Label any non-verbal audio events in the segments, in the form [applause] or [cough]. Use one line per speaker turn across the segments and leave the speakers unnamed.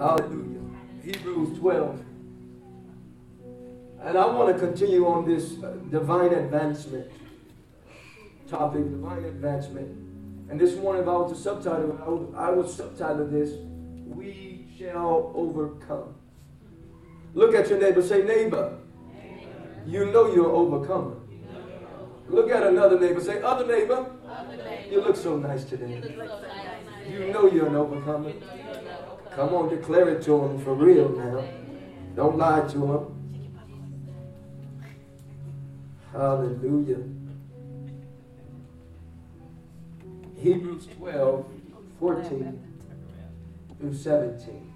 Hallelujah. Hebrews 12. And I want to continue on this uh, divine advancement topic, divine advancement. And this morning, if I was to subtitle, I would, I would subtitle this, We Shall Overcome. Look at your neighbor, say, Neighbor, you know you're overcomer. Look at another neighbor, say, Other neighbor, you look so nice today. You know you're an overcomer. Come on, declare it to him for real now. Don't lie to him. Hallelujah. Hebrews 12, 14 through 17.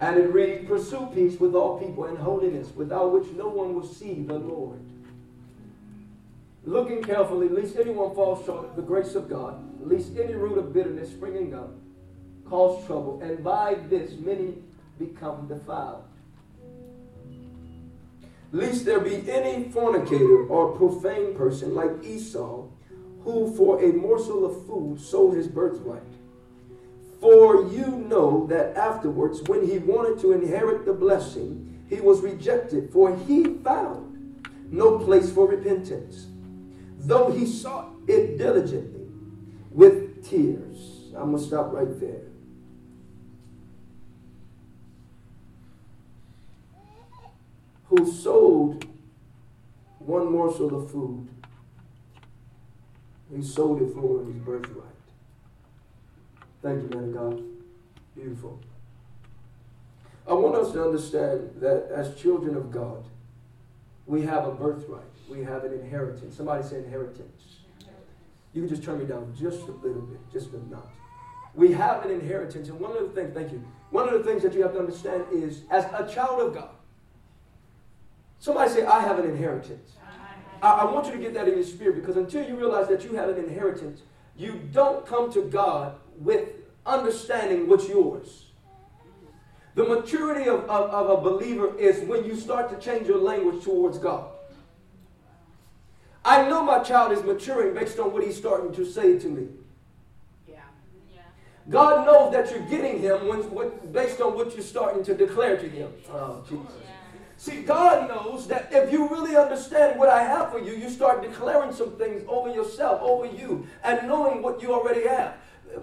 And it reads, Pursue peace with all people and holiness, without which no one will see the Lord. Looking carefully, lest anyone fall short of the grace of God, lest any root of bitterness springing up cause trouble, and by this many become defiled lest there be any fornicator or profane person like Esau, who for a morsel of food sold his birthright. For you know that afterwards, when he wanted to inherit the blessing, he was rejected, for he found no place for repentance, though he sought it diligently tears. I'm going to stop right there. who sold one morsel of food. He sold it for his birthright. Thank you, man of God. Beautiful. I want us to understand that as children of God, we have a birthright. We have an inheritance. Somebody say inheritance. You can just turn me down just a little bit, just a notch. We have an inheritance. And one of the things, thank you, one of the things that you have to understand is as a child of God, Somebody say, I have an inheritance. I, I want you to get that in your spirit because until you realize that you have an inheritance, you don't come to God with understanding what's yours. The maturity of, of, of, a believer is when you start to change your language towards God. I know my child is maturing based on what he's starting to say to me. Yeah. Yeah. God knows that you're getting him when, what, based on what you're starting to declare to him. Oh, Jesus. See, God knows that if you really understand what I have for you, you start declaring some things over yourself, over you, and knowing what you already have.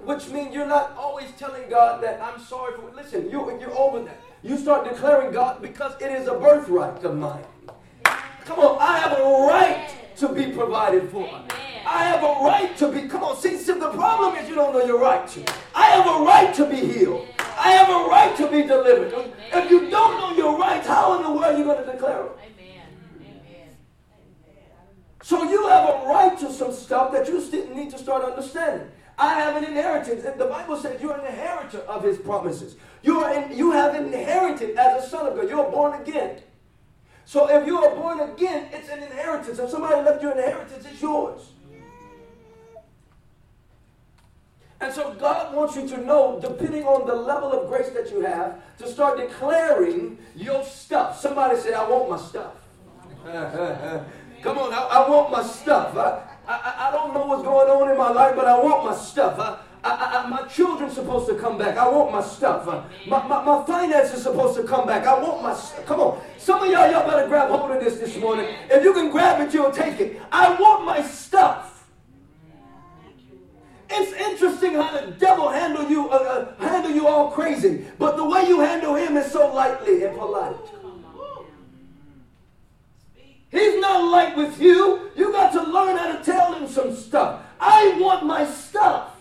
Which means you're not always telling God that I'm sorry for. Listen, you, you're over that. You start declaring God because it is a birthright of mine. Come on, I have a right to be provided for. I have a right to be. Come on, see, see, the problem is you don't know your right to. I have a right to be healed. I have a right to be delivered. Amen. If you don't know your rights, how in the world are you going to declare them? So you have a right to some stuff that you still need to start understanding. I have an inheritance. And the Bible says you're an inheritor of his promises. You, are in, you have inherited as a son of God. You're born again. So if you are born again, it's an inheritance. If somebody left you an inheritance, it's yours. And so God wants you to know, depending on the level of grace that you have, to start declaring your stuff. Somebody said, I want my stuff. [laughs] Come on, I, I, want my stuff. I, I, I don't know what's going on in my life, but I want my stuff. I, I, I, my children's supposed to come back. I want my stuff. Uh, my, my, my finances supposed to come back. I want my Come on. Some of y'all, y'all better grab hold of this this morning. If you can grab it, you'll take it. I want my stuff. It's interesting how the devil handle you, uh, uh, handle you all crazy, but the way you handle him is so lightly and polite. He's not light with you. You got to learn how to tell him some stuff. I want my stuff.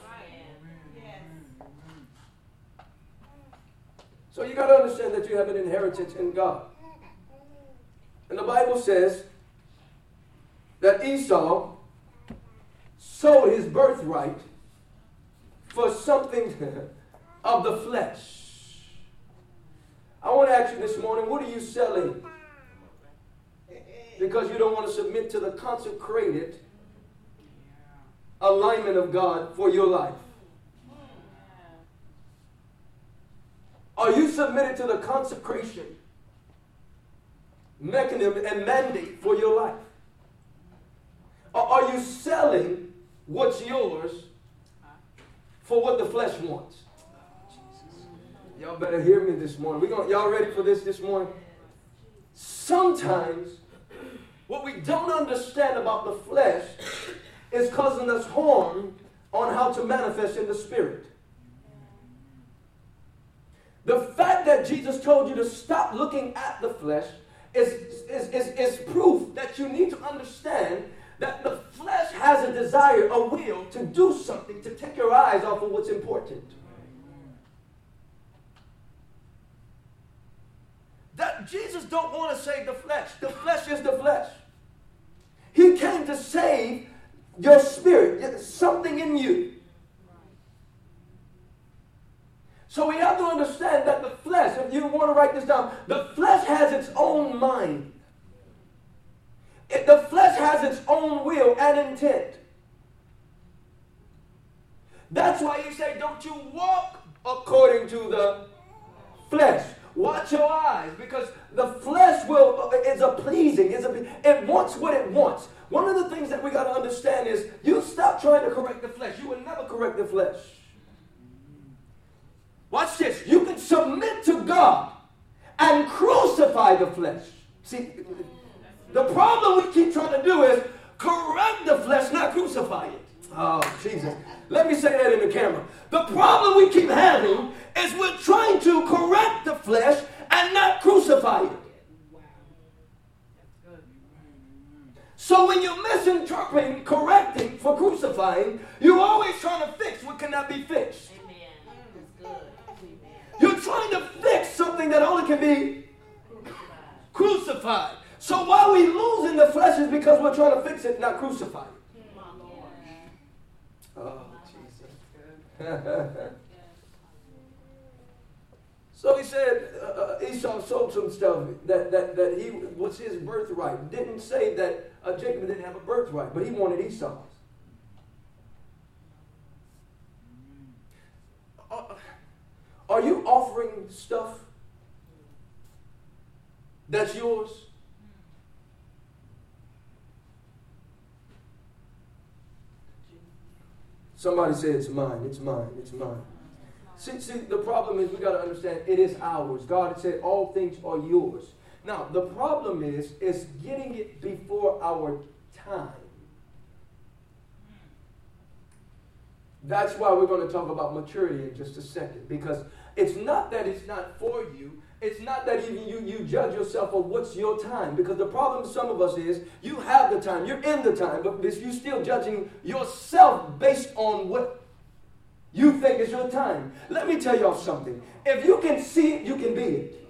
So you got to understand that you have an inheritance in God. And the Bible says that Esau sold his birthright for something [laughs] of the flesh. I want to ask you this morning what are you selling? Because you don't want to submit to the consecrated alignment of God for your life. Are you submitted to the consecration mechanism and mandate for your life? Or are you selling what's yours for what the flesh wants. Y'all better hear me this morning. We gonna y'all ready for this this morning? Sometimes what we don't understand about the flesh is causing us harm on how to manifest in the spirit. The fact that Jesus told you to stop looking at the flesh is, is, is, is proof that you need to understand that the flesh has a desire, a will to do something, to take your eyes off of what's important. That Jesus don't want to save the flesh. The flesh is the flesh. He came to save your spirit, something in you. So we have to understand that the flesh, if you want to write this down, the flesh has its own mind. It, the flesh has its own will and intent. That's why he said, don't you walk according to the flesh. Watch your eyes because the flesh will is a pleasing, is a it wants what it wants. One of the things that we got to understand is you stop trying to correct the flesh. You will never correct the flesh. Watch this. You can submit to God and crucify the flesh. See, the problem we keep trying to do is correct the flesh, not crucify it. Oh, Jesus. Let me say that in the camera. The problem we keep having is we're trying to correct the flesh and not crucify it. So when you're misinterpreting, correcting for crucifying, you're always trying to fix what cannot be fixed. You're trying to fix something that only can be crucified. So why we lose in the flesh is because we're trying to fix it, not crucify it. Oh, Jesus. [laughs] so he said uh, uh, Esau sold some stuff that, that, that he was his birthright. Didn't say that uh, Jacob didn't have a birthright, but he wanted Esau's. Uh, are you offering stuff that's yours? Somebody say it's mine, it's mine, it's mine. See, see, the problem is we got to understand it is ours. God said all things are yours. Now, the problem is, is getting it before our time. That's why we're going to talk about maturity in just a second. Because it's not that it's not for you. It's not that even you, you judge yourself on what's your time. Because the problem with some of us is you have the time, you're in the time, but you're still judging yourself based on what you think is your time. Let me tell y'all something. If you can see it, you can be it.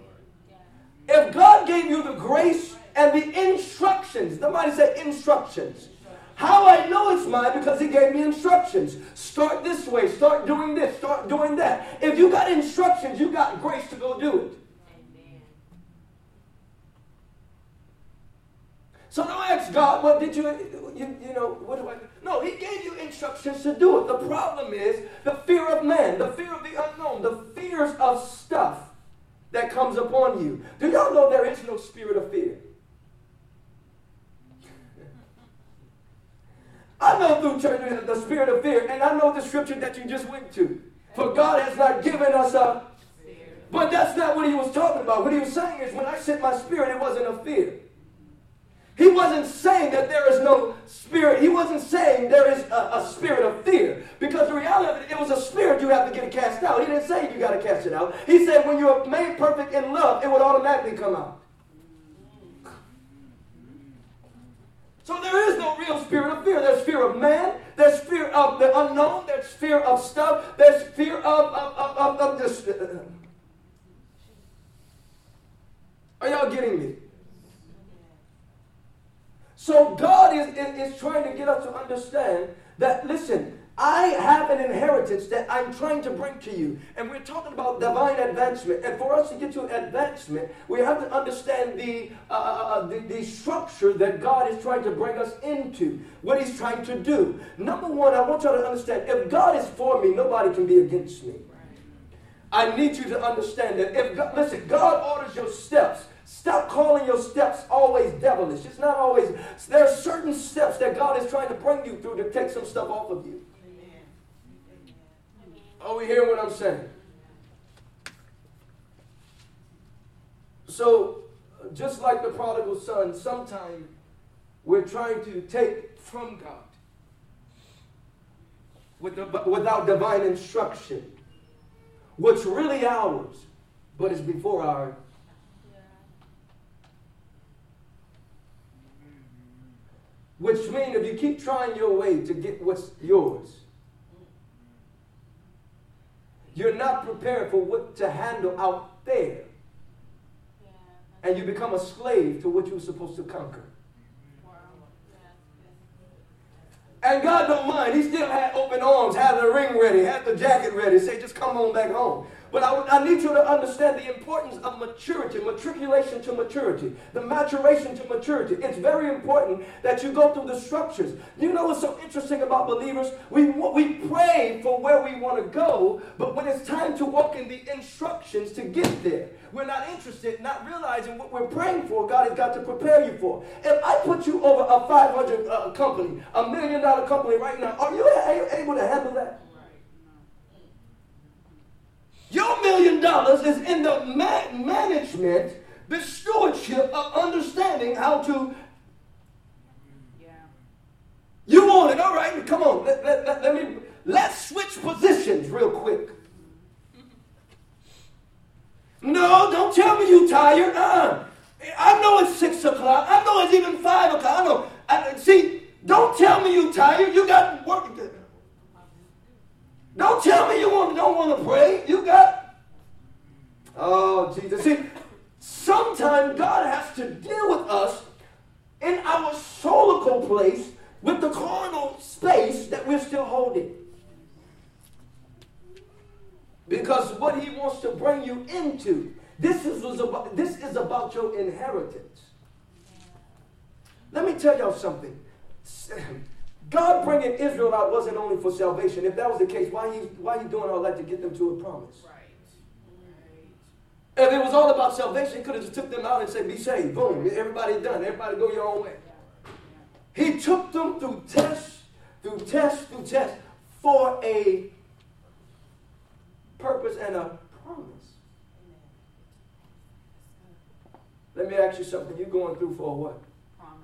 If God gave you the grace and the instructions, somebody say instructions. How I know it's mine because he gave me instructions. Start this way, start doing this, start doing that. If you got instructions, you got grace to go do it. So don't ask God, what did you, you, you know, what do I do? No, he gave you instructions to do it. The problem is the fear of man, the fear of the unknown, the fears of stuff that comes upon you. Do y'all know there is no spirit of fear? I know through church the spirit of fear, and I know the scripture that you just went to. For God has not given us a. But that's not what he was talking about. What he was saying is when I sent my spirit, it wasn't a fear. He wasn't saying that there is no spirit. He wasn't saying there is a, a, spirit of fear. Because the reality of it, it was a spirit you have to get cast out. He didn't say you got to cast it out. He said when you're made perfect in love, it would automatically come out. So there is no real spirit of fear. There's fear of man. There's fear of the unknown. There's fear of stuff. There's fear of, of, of, of, of this. Are y'all getting me? So God is, is, is trying to get us to understand that, listen, I have an inheritance that I'm trying to bring to you. And we're talking about divine advancement. And for us to get to advancement, we have to understand the, uh, uh, uh, the, the, structure that God is trying to bring us into, what He's trying to do. Number one, I want you to understand if God is for me, nobody can be against me. I need you to understand that if God, listen, God orders your steps. Stop calling your steps always devilish. It's not always, there are certain steps that God is trying to bring you through to take some stuff off of you. Are we hearing what I'm saying? So, just like the prodigal son, sometimes we're trying to take from God without divine instruction what's really ours, but is before our. Which means if you keep trying your way to get what's yours, you're not prepared for what to handle out there. And you become a slave to what you're supposed to conquer. And God don't mind. He still had open arms, had the ring ready, had the jacket ready. Say, just come on back home. But I, I, need you to understand the importance of maturity, matriculation to maturity, the maturation to maturity. It's very important that you go through the structures. You know what's so interesting about believers? We, we pray for where we want to go, but when it's time to walk in the instructions to get there, we're not interested, not realizing what we're praying for, God has got to prepare you for. If I put you over a 500 uh, company, a million dollar company right now, are you able to handle that? Your million dollars is in the ma- management, the stewardship of understanding how to. Yeah. You want it, all right? Come on, let, let, let, let me. Let's switch positions real quick. [laughs] No, don't tell me you're tired. Uh, I know it's six o'clock. I know it's even five o'clock. I know. I, see, don't tell me you're tired. You got work. Don't tell me you want, don't want to pray. You got. Oh, Jesus. See, sometimes God has to deal with us in our solical place with the carnal space that we're still holding. Because what he wants to bring you into, this is, about, this is about your inheritance. Let me tell y'all something. God bringing Israel out wasn't only for salvation. If that was the case, why he, why he doing all that to get them to a promise? Right. If it was all about salvation, he could have just took them out and said, be saved. Boom. Everybody done. Everybody go your own way. He took them through test, through test, through test for a purpose and a promise. Let me ask you something. You're going through for what? Promise.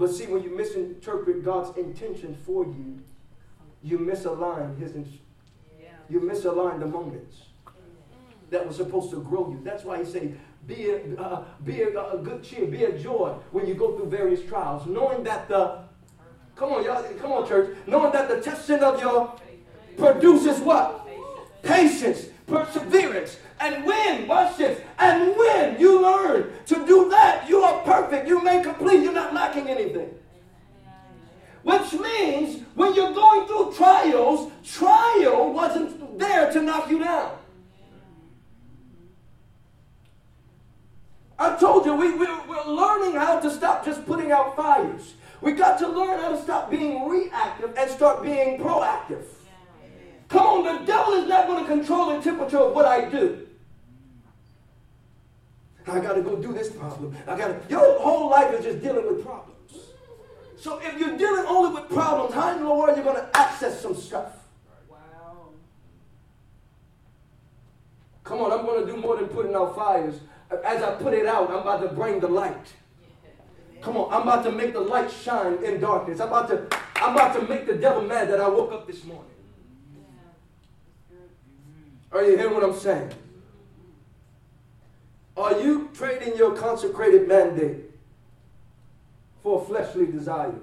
But see, when you misinterpret God's intention for you, you misalign His. You misalign the moments that were supposed to grow you. That's why He say, "Be a, uh, be a, a good cheer, be a joy when you go through various trials, knowing that the Come on, y'all. Come on, church. Knowing that the testing of your produces what? Patience, perseverance. And when, watch this, and when you learn to do that, you are perfect. you made complete. You're not lacking anything. Which means when you're going through trials, trial wasn't there to knock you down. I told you, we, we're, we're learning how to stop just putting out fires. We got to learn how to stop being reactive and start being proactive. Come on, the devil is not going to control the temperature of what I do. I got to go do this problem. I got to. Your whole life is just dealing with problems. So if you're dealing only with problems, how in the world are you going to access some stuff? Wow. Come on, I'm going to do more than putting out fires. As I put it out, I'm about to bring the light. Come on, I'm about to make the light shine in darkness. I'm about to, I'm about to make the devil mad that I woke up this morning. Are you hearing what I'm saying? Are you trading your consecrated mandate for fleshly desires?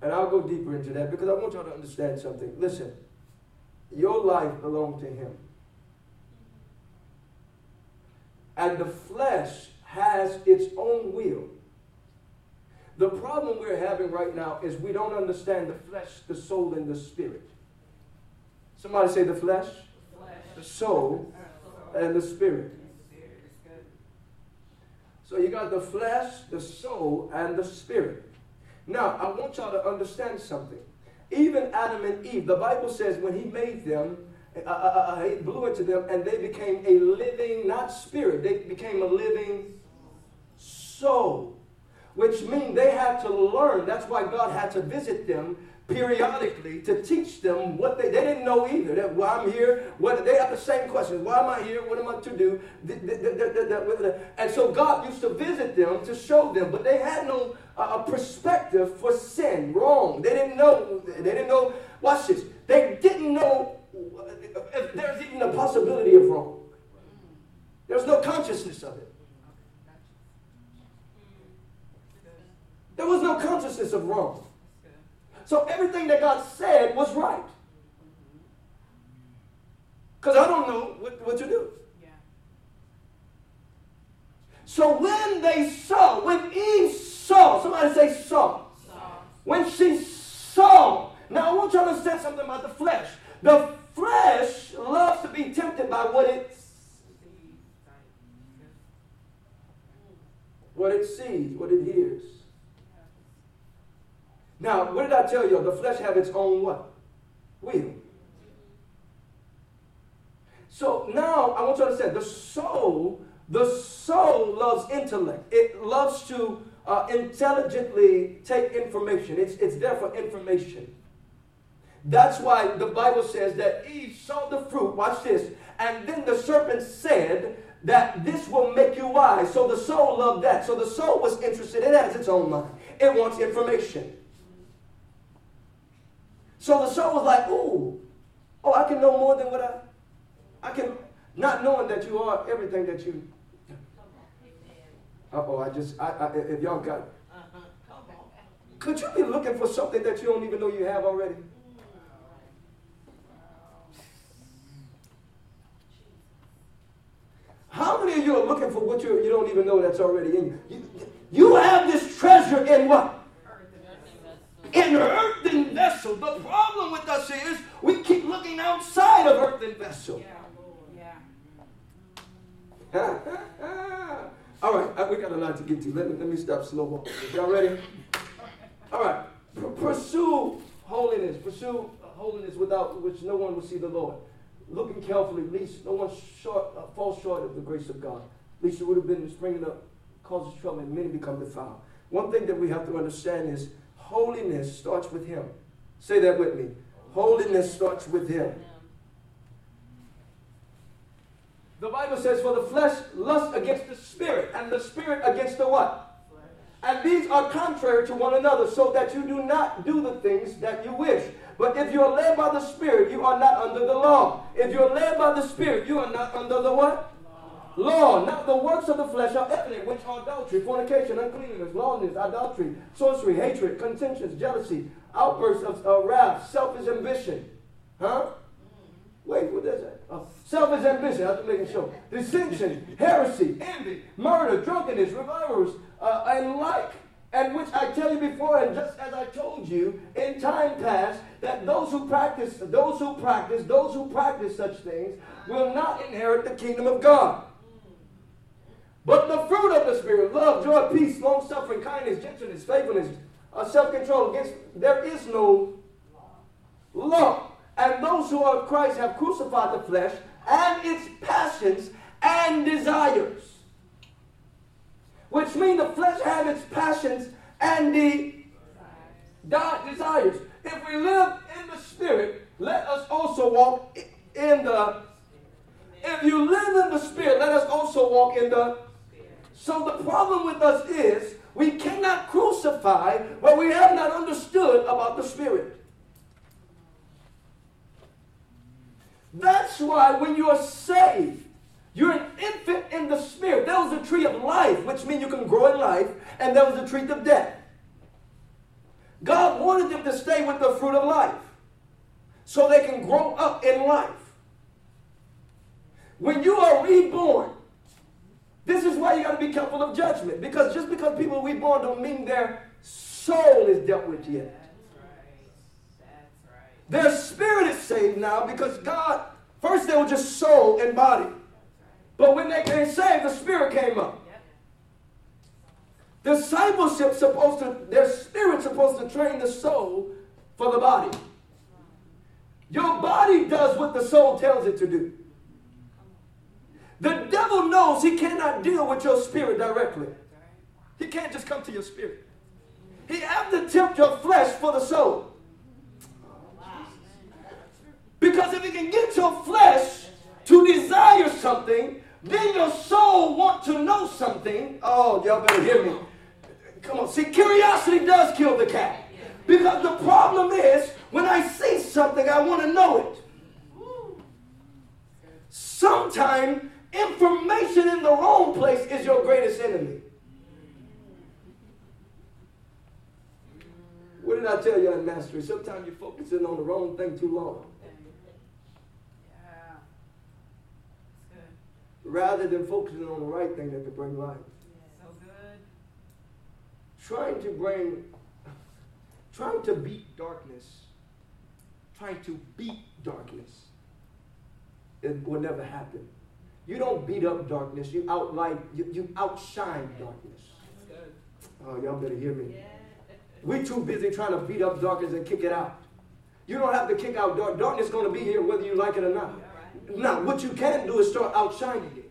And I'll go deeper into that because I want y'all to understand something. Listen, your life belongs to Him. And the flesh has its own will. The problem we're having right now is we don't understand the flesh, the soul, and the spirit. Somebody say the flesh, the, flesh. the soul, and the spirit. So you got the flesh, the soul, and the spirit. Now, I want y'all to understand something. Even Adam and Eve, the Bible says when he made them, uh, uh, uh, he blew into them, and they became a living, not spirit, they became a living which means they had to learn. That's why God had to visit them periodically to teach them what they, they didn't know either. That why I'm here, what they have the same questions. Why am I here? What am I to do? And so God used to visit them to show them, but they had no uh, perspective for sin, wrong. They didn't know. They didn't know. Watch this. They didn't know if there's even a possibility of wrong. There's no consciousness of it. There was no consciousness of wrong. So everything that God said was right. Because I don't know what, what to do. Yeah. So when they saw, when Eve saw, somebody say saw. saw. When she saw, now I want you to understand something about the flesh. The flesh loves to be tempted by what it sees. what it sees, what it hears. Now, what did I tell you? The flesh have its own what? Will. So now I want you to understand the soul, the soul loves intellect. It loves to uh, intelligently take information. It's, it's there for information. That's why the Bible says that Eve saw the fruit, watch this, and then the serpent said that this will make you wise. So the soul loved that. So the soul was interested, it has its own mind. It wants information. So the soul was like, ooh, oh, I can know more than what I, I can, not knowing that you are everything that you. Uh oh, I just, I, I, if y'all got, could you be looking for something that you don't even know you have already? How many of you are looking for what you, you don't even know that's already in you? you? You have this treasure in what? in earthen vessel. The problem with us is we keep looking outside of earthen vessel. Yeah. yeah. [laughs] All right, uh, we got a lot to get to. Let me, let me stop slow walking. Y'all ready? All right. Pursue holiness. Pursue holiness without which no one will see the Lord. Looking carefully, least no one short, uh, falls short of the grace of God. Least it would have been springing up, causes trouble, and many become defiled. One thing that we have to understand is Holiness starts with Him. Say that with me. Holiness starts with Him. The Bible says, For the flesh lusts against the spirit, and the spirit against the what? And these are contrary to one another, so that you do not do the things that you wish. But if you are led by the Spirit, you are not under the law. If you are led by the Spirit, you are not under the what? Law. Now the works of the flesh are evident, which are adultery, fornication, uncleanness, lawlessness, idolatry, sorcery, hatred, contentions, jealousy, outbursts of uh, wrath, selfish ambition. Huh? Wait, what is that? Uh, selfish ambition, I have to make it sure. Dissension, heresy, envy, murder, drunkenness, revilers, uh, and like. And which I tell you before, and just as I told you in time past, that those who practice, those who practice, those who practice such things will not inherit the kingdom of God. But the fruit of the Spirit, love, joy, peace, long suffering, kindness, gentleness, faithfulness, uh, self control, against there is no law. And those who are of Christ have crucified the flesh and its passions and desires. Which means the flesh has its passions and the God desires. If we live in the Spirit, let us also walk in the. If you live in the Spirit, let us also walk in the so the problem with us is we cannot crucify what we have not understood about the Spirit. That's why when you are saved, you're an infant in the Spirit. There was a tree of life, which means you can grow in life, and there was a tree of death. God wanted them to stay with the fruit of life so they can grow up in life. When you are reborn, this is why you got to be careful of judgment. Because just because people are reborn don't mean their soul is dealt with yet. That's right. That's right. Their spirit is saved now because God, first they were just soul and body. But when they came saved, the spirit came up. Discipleship supposed to, their spirit supposed to train the soul for the body. Your body does what the soul tells it to do. The devil knows he cannot deal with your spirit directly. He can't just come to your spirit. He have to tempt your flesh for the soul. Because if he can get your flesh to desire something, then your soul want to know something. Oh, y'all better hear me. Come on. See, curiosity does kill the cat. Because the problem is, when I see something, I want to know it. Sometimes information in the wrong place is your greatest enemy. What did I tell you in mastery? Sometimes you're focusing on the wrong thing too long. Rather than focusing on the right thing that could bring life.
So good.
Trying to bring, trying to beat darkness, trying to beat darkness, it will never happen. You don't beat up darkness, you outlight, you, you outshine darkness. Oh, y'all better hear me. Yeah. [laughs] We're too busy trying to beat up darkness and kick it out. You don't have to kick out dark. Darkness is going to be here whether you like it or not. Now, what you can do is start outshining it.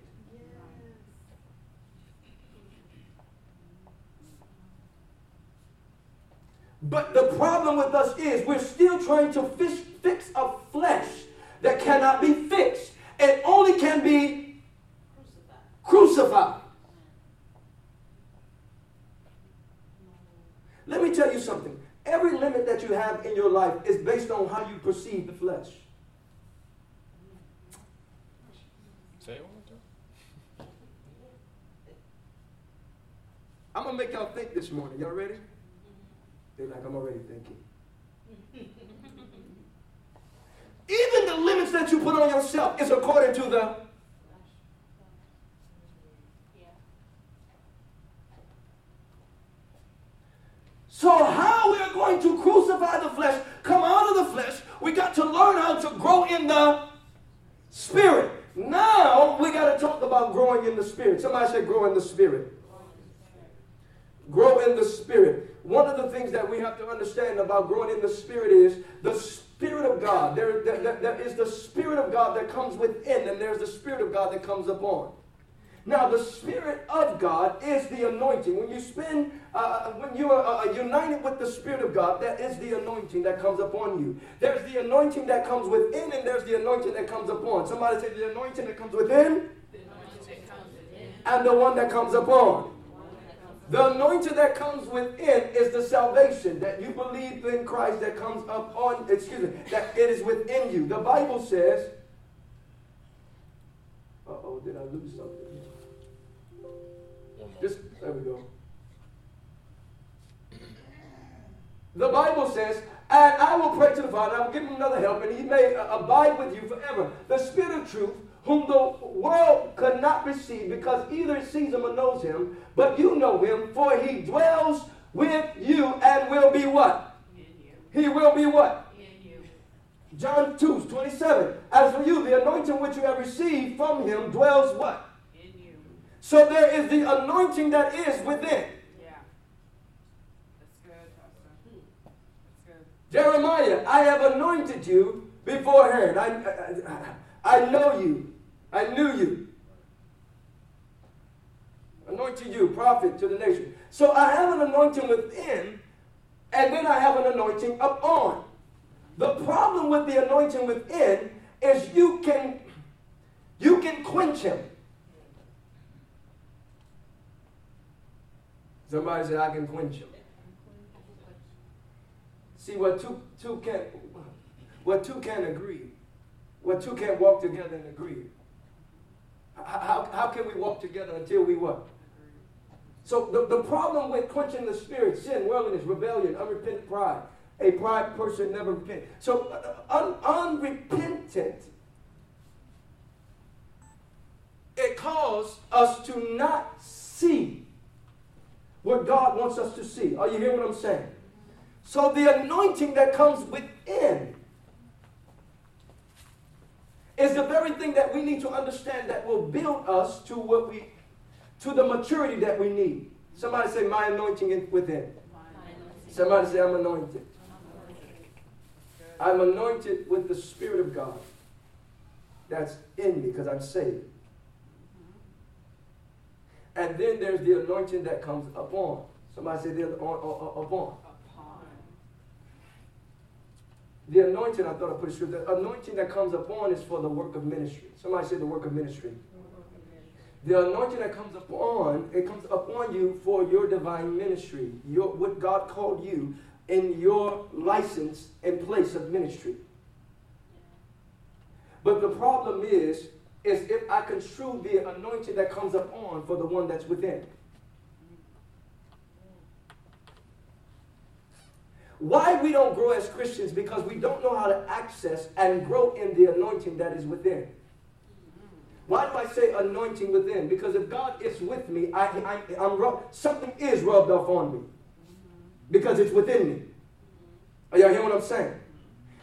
But the problem with us is we're still trying to fish, fix a flesh that cannot be fixed. It only can be crucified. Let me tell you something. Every limit that you have in your life is based on how you perceive the flesh. Say it one more time. I'm going to make y'all think this morning. Y'all ready? They're like, I'm already thinking. [laughs] Even the limits that you put on yourself is according to the So, how we are going to crucify the flesh, come out of the flesh, we got to learn how to grow in the spirit. Now, we got to talk about growing in the spirit. Somebody say, grow in the spirit. Grow in the spirit. One of the things that we have to understand about growing in the spirit is the spirit of God. There, there, there is the spirit of God that comes within, and there's the spirit of God that comes upon. Now, the Spirit of God is the anointing. When you spend, uh, when you are uh, united with the Spirit of God, that is the anointing that comes upon you. There's the anointing that comes within, and there's the anointing that comes upon. Somebody say the anointing that comes within, and the one that comes upon. The anointing that comes within is the salvation that you believe in Christ that comes up on, excuse me, that it is within you. The Bible says, uh oh, did I lose something? Just, there we go. The Bible says, and I will pray to the Father, I will give him another help, and he may uh, abide with you forever. The Spirit of truth, whom the world could not receive, because either it sees him or knows him, but you know him, for he dwells with you and will be what? He will be what? John 2, 27. As for you, the anointing which you have received from him dwells what? So there is the anointing that is within. Yeah. That's good, Pastor. Hmm. That's good. Jeremiah, I have anointed you beforehand. I, I, I know you. I knew you. Anointed you, prophet to the nation. So I have an anointing within, and then I have an anointing upon. The problem with the anointing within is you can you can quench him. Somebody said, I can quench them. See, what two, two can't, what two can't agree, what two can't walk together and agree. How, how can we walk together until we what? So the, the problem with quenching the spirit, sin, worldliness, rebellion, unrepentant pride, a pride person never repent. So uh, un, unrepentant, it calls us to not see what God wants us to see. Are you hearing what I'm saying? So the anointing that comes within is the very thing that we need to understand that will build us to what we to the maturity that we need. Somebody say my anointing is within. Somebody say I'm anointed. I'm anointed with the Spirit of God that's in me because I'm saved. And then there's the anointing that comes upon. Somebody say they're on, on, upon. The anointing, I thought I put it through. The anointing that comes upon is for the work of ministry. Somebody say the work of ministry. The anointing that comes upon, it comes upon you for your divine ministry. Your, what God called you in your license and place of ministry. But the problem is, is if I construe the anointing that comes upon for the one that's within. Why we don't grow as Christians? Because we don't know how to access and grow in the anointing that is within. Why do I say anointing within? Because if God is with me, I, I, am rubbed, something is rubbed off on me because it's within me. Are y'all hearing what I'm saying?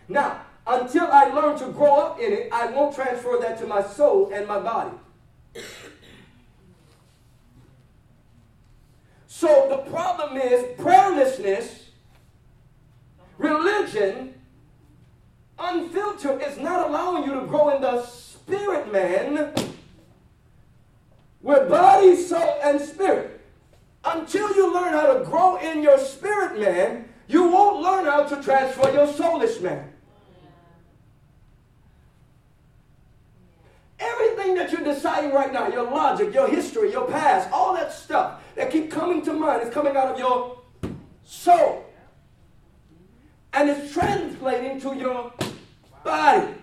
Now, until I learn to grow up in it, I won't transfer that to my soul and my body. So the problem is prayerlessness Religion, unfiltered, is not allowing you to grow in the spirit man with body, soul, and spirit. Until you learn how to grow in your spirit man, you won't learn how to transfer your soulish man. Everything that you're deciding right now, your logic, your history, your past, all that stuff that keep coming to mind is coming out of your soul and it's translating to your body.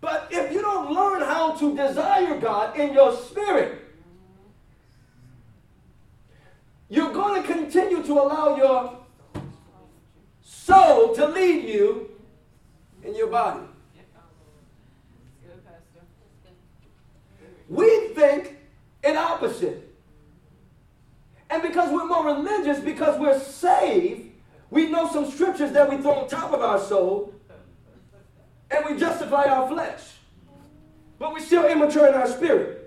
But if you don't learn how to desire God in your spirit, you're going to continue to allow your soul to lead you in your body. We think an opposite. And because we're more religious, because we're saved, we know some scriptures that we throw on top of our soul and we justify our flesh. But we're still immature in our spirit.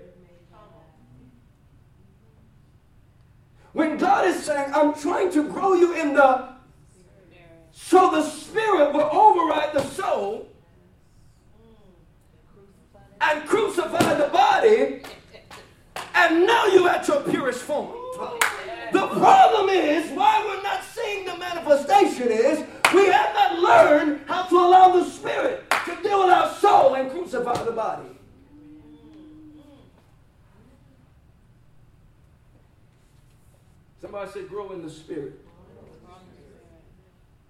When God is saying, I'm trying to grow you in the so the spirit will override the soul and crucify the body, and now you're at your purest form. The problem is why we're not seeing the manifestation is we have not learned how to allow the Spirit to deal with our soul and crucify the body. Somebody said, grow in the Spirit.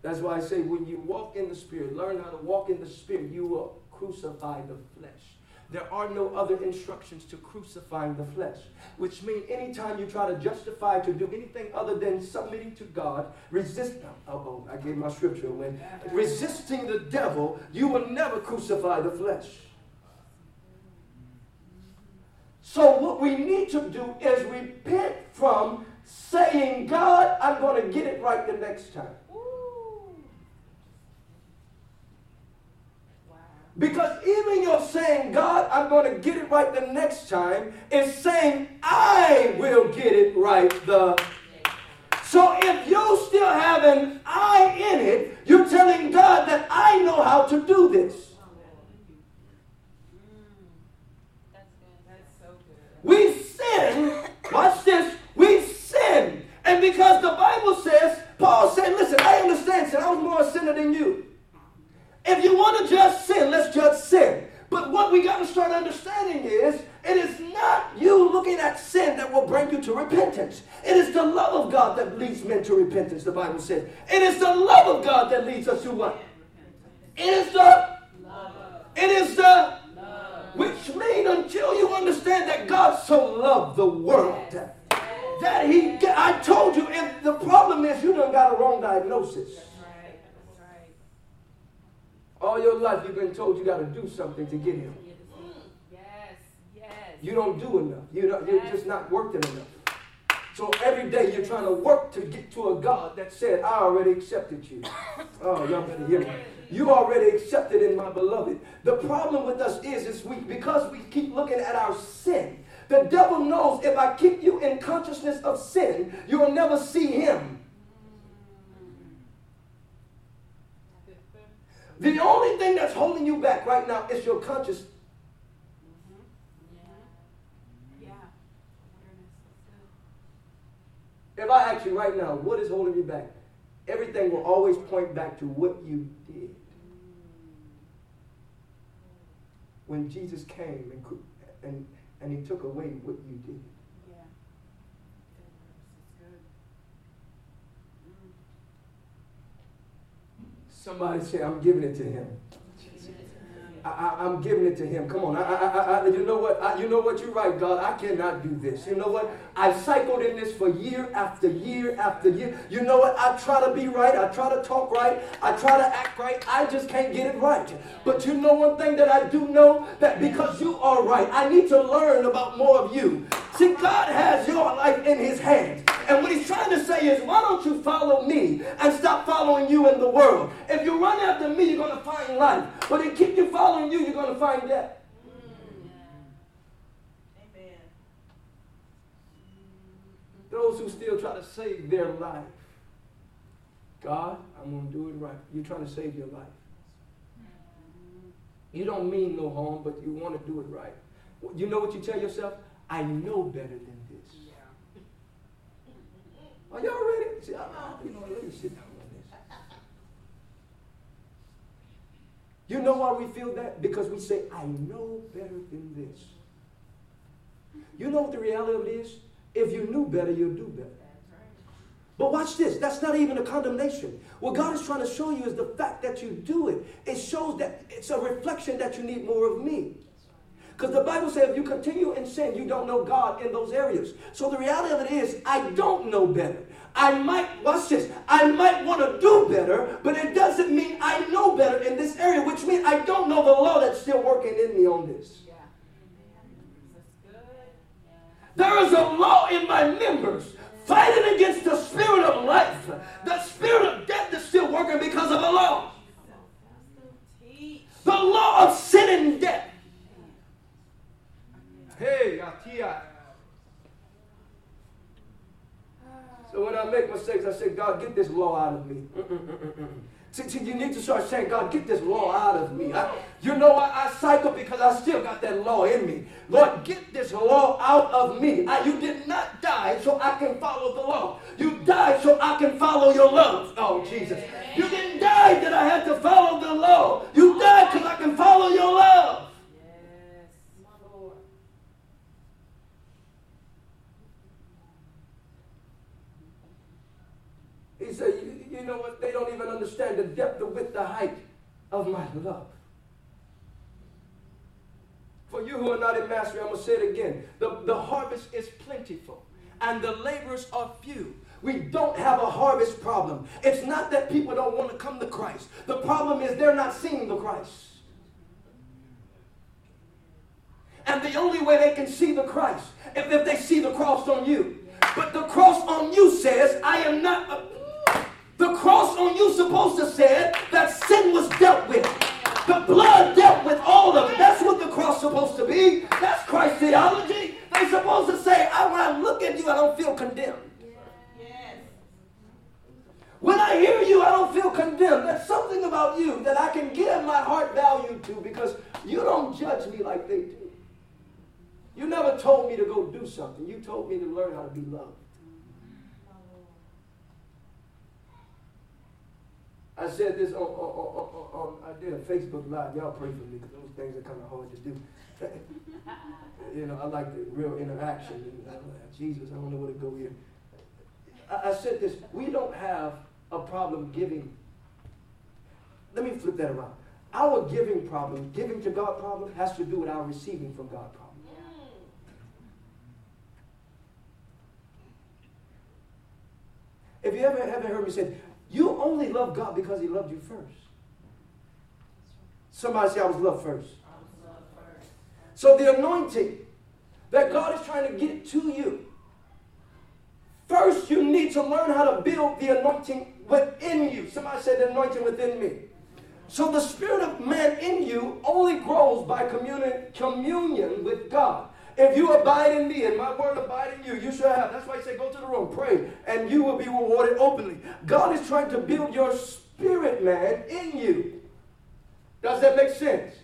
That's why I say, when you walk in the Spirit, learn how to walk in the Spirit, you will crucify the flesh. There are no other instructions to crucifying the flesh, which means anytime you try to justify to do anything other than submitting to God, resist. Uh, oh, oh I gave my scripture away. Resisting the devil, you will never crucify the flesh. So, what we need to do is repent from saying, God, I'm going to get it right the next time. Because even you're saying, God, I'm going to get it right the next time, is saying, I will get it right the so if you still have an I in it, you're telling God that I know how to do this. We sin. Watch this. We sin. And because the Bible says, Paul said, listen, I understand sin. I was more a sinner than you. If you want to judge sin, let's judge sin. But what we got to start understanding is it is not you looking at sin that will bring you to repentance. It is the love of God that leads men to repentance, the Bible says. It is the love of God that leads us to what? It is the love. It is the love. Which means until you understand that God so loved the world that he I told you, if the problem is you don't got a wrong diagnosis. All your life you've been told you got to do something to get him. Yes, yes. You don't do enough. You don't, you're just not working enough. So every day you're trying to work to get to a God that said, I already accepted you. [laughs] Oh, y'all better hear me. You already accepted in my beloved. The problem with us is, is we, because we keep looking at our sin, the devil knows if I keep you in consciousness of sin, you will never see him. The only thing that's holding you back right now is your conscious. If I ask you right now, what is holding you back? Everything will always point back to what you did. When Jesus came and, and, and he took away what you did. Somebody say, I'm giving it to him. I, am giving it to him. Come on. I, I, you know what? you know what? You're right, God. I cannot do this. You know what? I've cycled in this for year after year after year. You know what? I try to be right. I try to talk right. I try to act right. I just can't get it right. But you know one thing that I do know? That because you are right, I need to learn about more of you. See, God has your life in his hands. And what he's trying to say is, why don't you follow me and stop following you in the world? If you run after me, you're going to find life. But if you keep you following you, you're going to find death. Amen. Those who still try to save their life. God, I'm going to do it right. You're trying to save your life. You don't mean no harm, but you want to do it right. You know what you tell yourself? I know better than. Are y'all ready? See, I, sit down on this. You know why we feel that? Because we say, I know better than this. You know what the reality of it is? If you knew better, you'd do better. But watch this. That's not even a condemnation. What God is trying to show you is the fact that you do it. It shows that it's a reflection that you need more of me. Because the Bible says if you continue in sin, you don't know God in those areas. So the reality of it is, I don't know better. I might, watch this, I might want to do better, but it doesn't mean I know better in this area, which means I don't know the law that's still working in me on this. There is a law in my members fighting against the spirit of life. The spirit of death is still working because of the law. The law of sin and death. Hey, Atia. So when I make mistakes, I say, God, get this law out of me. [laughs] See, see, you need to start saying, God, get this law out of me. I, you know what? I cycle because I still got that law in me. Lord, get this law out of me. I, you did not die so I can follow the law. You died so I can follow your love. Oh, Jesus. You didn't die that I had to follow the law. You died because I can follow your love. He said, you, you know what? They don't even understand the depth, the width, the height of my love. For you who are not in mastery, I'm going to say it again. The, the harvest is plentiful, and the laborers are few. We don't have a harvest problem. It's not that people don't want to come to Christ. The problem is they're not seeing the Christ. And the only way they can see the Christ is if they see the cross on you. But the cross on you says, I am not a the cross on you supposed to say that sin was dealt with. The blood dealt with all of it. That's what the cross supposed to be. That's Christ theology. They supposed to say, I, when I look at you, I don't feel condemned. When I hear you, I don't feel condemned. There's something about you that I can give my heart value to because you don't judge me like they do. You never told me to go do something. You told me to learn how to be loved. I said this on, on, on, on, I did a Facebook Live. Y'all pray for me because those things are kind of hard to do. [laughs] you know, I like the real interaction. And like, Jesus, I don't know where to go here. I, I said this. We don't have a problem giving. Let me flip that around. Our giving problem, giving to God problem, has to do with our receiving from God problem. If you ever haven't heard me say, you only love God because He loved you first. Somebody say, I was loved first. So the anointing that God is trying to get to you, first you need to learn how to build the anointing within you. Somebody said the anointing within me. So the spirit of man in you only grows by communion, communion with God. If you abide in me and my word abide in you, you shall have. That's why he said, go to the room, pray, and you will be rewarded openly. God is trying to build your spirit man in you. Does that make sense?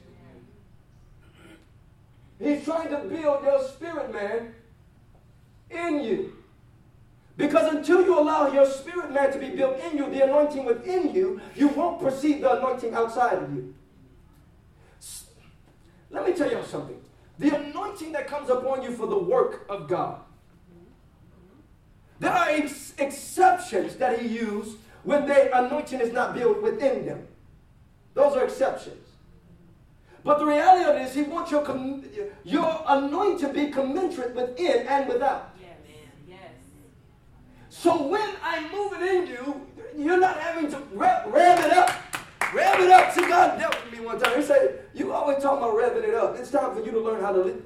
He's trying to build your spirit man in you. Because until you allow your spirit man to be built in you, the anointing within you, you won't perceive the anointing outside of you. Let me tell you something. The anointing that comes upon you for the work of God. There are ex- exceptions that he used when the anointing is not built within them. Those are exceptions. But the reality of it is, he wants your, com- your anointing to be commensurate within and without. So when I move it in you, you're not having to rev, rev it up. Rev it up. See, God dealt with me one time. He said, You always talk about revving it up. It's time for you to learn how to live.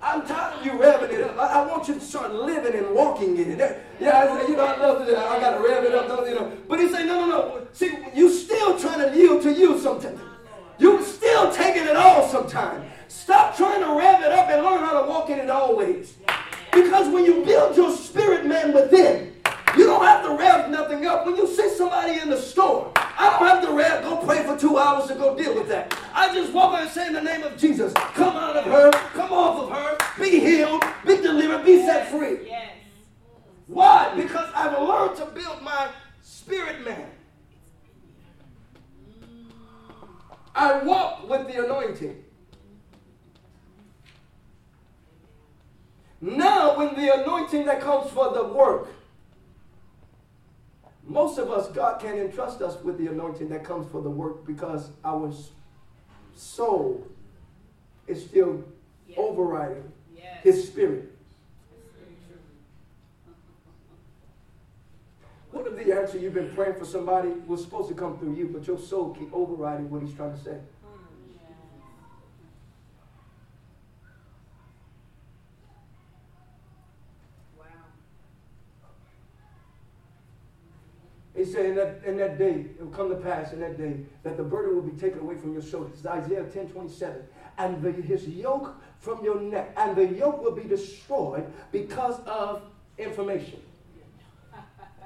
I'm tired of you revving it up. I, I, want you to start living and walking in it. Yeah, I said, you know, I love it. I got to rev it up, you know? But he said, no, no, no. See, you still trying to yield to you sometimes. You still taking it all sometimes. Stop trying to rev it up and learn how to walk in it always. Because when you build your spirit man within, you don't have to rev nothing up. When you see somebody in the store, I don't have to rev, go pray for two hours to go deal with that. I just walk out and say in the name of Jesus, come out of her, come off of her, be healed, be delivered, be set free. Yes. Why? Because I've learned to build my spirit man. I walk with the anointing. Now, when the anointing that comes for the work, most of us, God can't entrust us with the anointing that comes for the work because our soul is still yes. overriding yes. his spirit. What if the answer you've been praying for somebody was supposed to come through you, but your soul keep overriding what he's trying to say? He said, in that, in that day, it will come to pass in that day that the burden will be taken away from your shoulders. Isaiah 10 27. And the, his yoke from your neck. And the yoke will be destroyed because of information.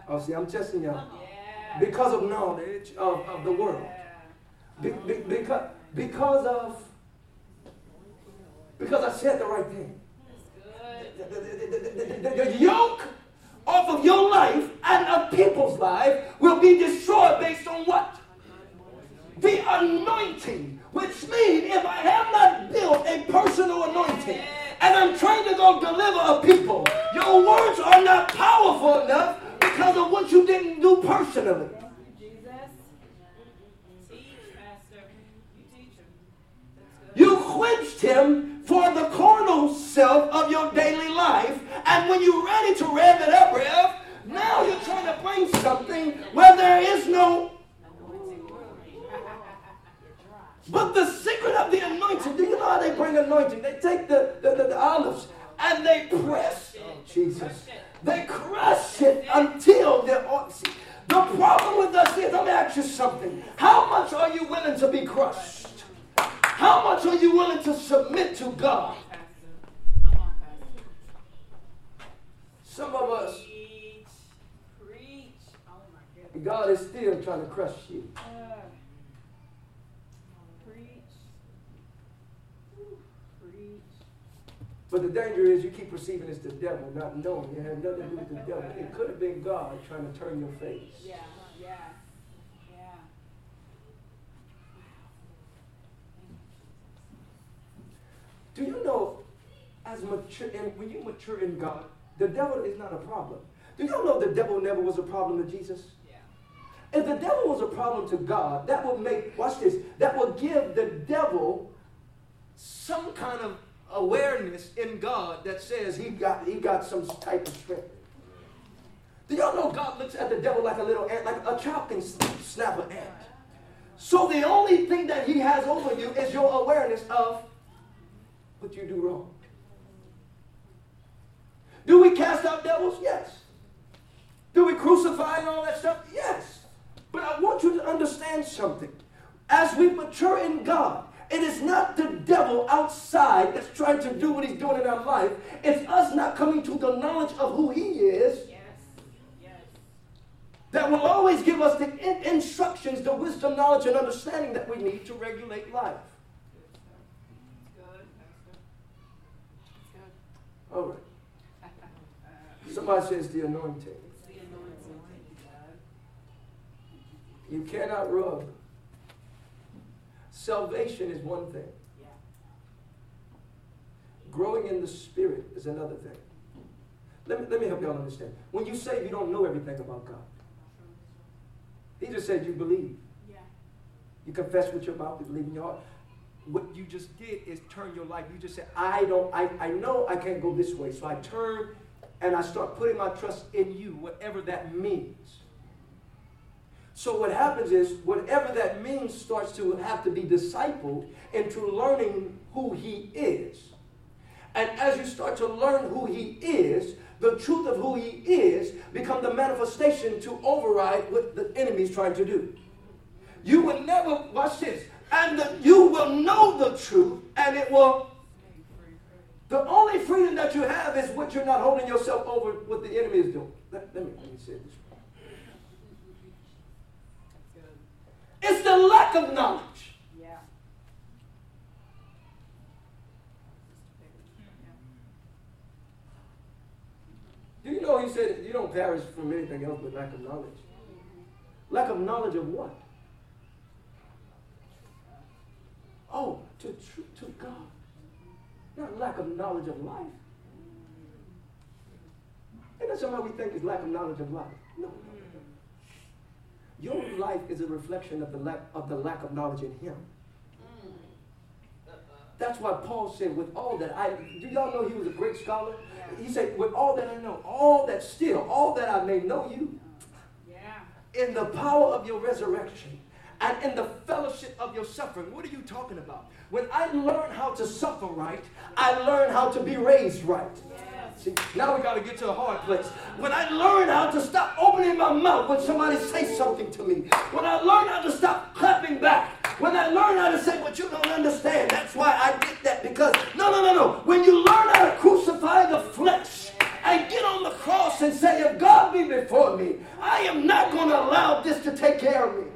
Oh, see, I'm testing y'all. Because of knowledge of, of the world. Be, be, because, because of because I said the right thing. The, the, the, the yoke off of your life and of people's life will be destroyed based on what? The anointing. Which means if I have not built a personal anointing and I'm trying to go deliver a people, your words are not powerful enough because of what you didn't do personally. You quenched him for the carnal self of your daily life. And when you're ready to rev it up, Rev, now you're trying to bring something where there is no. But the secret of the anointing, do you know how they bring anointing? They take the, the, the, the olives and they press. Oh, Jesus. They crush it until they're. The problem with us is, let me ask you something. How much are you willing to be crushed? How much are you willing to submit to God? Some of us, oh. God is still trying to crush you. Preach. Preach. But the danger is you keep perceiving it's the devil, not knowing it had nothing to do with the devil. It could have been God trying to turn your face. Yeah, yeah. Do you know, as mature, and when you mature in God, the devil is not a problem. Do y'all know the devil never was a problem to Jesus? Yeah. If the devil was a problem to God, that would make, watch this, that would give the devil some kind of awareness in God that says he got, he got some type of strength. Do y'all know God looks at the devil like a little ant, like a child can snap an ant? So the only thing that he has over you is your awareness of what you do wrong. Do we cast out devils? Yes. Do we crucify and all that stuff? Yes. But I want you to understand something. As we mature in God, it is not the devil outside that's trying to do what he's doing in our life. It's us not coming to the knowledge of who he is. Yes. Yes. That will always give us the in- instructions, the wisdom, knowledge, and understanding that we need to regulate life. All right. So Somebody says the anointing. You cannot rub. Salvation is one thing. Growing in the Spirit is another thing. Let me, let me help y'all understand. When you say you don't know everything about God, He just said you believe. Yeah. You confess with your mouth, you believe in your heart. What you just did is turn your life. You just said, I don't, I, I know I can't go this way. So I turn and I start putting my trust in you, whatever that means. So what happens is, whatever that means starts to have to be discipled into learning who he is. And as you start to learn who he is, the truth of who he is become the manifestation to override what the enemy is trying to do. You will never, watch this, and the, you will know the truth, and it will. The only freedom that you have is what you're not holding yourself over what the enemy is doing. Let, let me, let me say this. It's the lack of knowledge. Yeah. Do you know he said you don't perish from anything else but lack of knowledge? Lack of knowledge of what? Oh, to, to God. Not lack of knowledge of life. And that's somebody we think is lack of knowledge of life. No, no, no. Your life is a reflection of the lack of the lack of knowledge in Him. That's why Paul said, with all that I, do y'all know he was a great scholar? He said, with all that I know, all that still, all that I may know you, in the power of your resurrection and in the fellowship of your suffering. What are you talking about? When I learn how to suffer right, I learn how to be raised right. See, now we got to get to a hard place. When I learn how to stop opening my mouth when somebody says something to me, when I learn how to stop clapping back, when I learn how to say what you don't understand, that's why I did that. Because, no, no, no, no. When you learn how to crucify the flesh and get on the cross and say, if God be before me, I am not going to allow this to take care of me.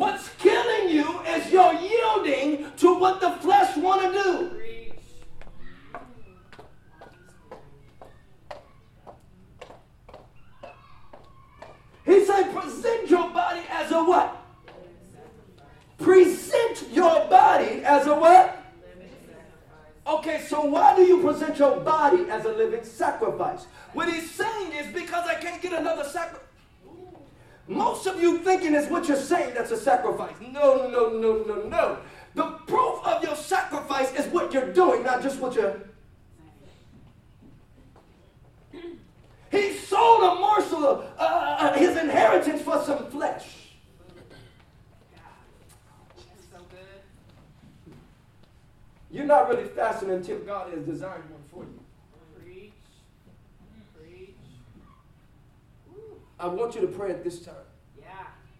What's killing you is you're yielding to what the flesh want to do. He said, present your body as a what? Present your body as a what? Okay, so why do you present your body as a living sacrifice? What he's saying is because I can't get another sacrifice. Most of you thinking is what you're saying that's a sacrifice. No, no, no, no, no. The proof of your sacrifice is what you're doing, not just what you're He sold a morsel of uh, uh, his inheritance for some flesh. You're not really fasting until God has designed one for you. Preach. Preach. I want you to pray at this time. Yeah.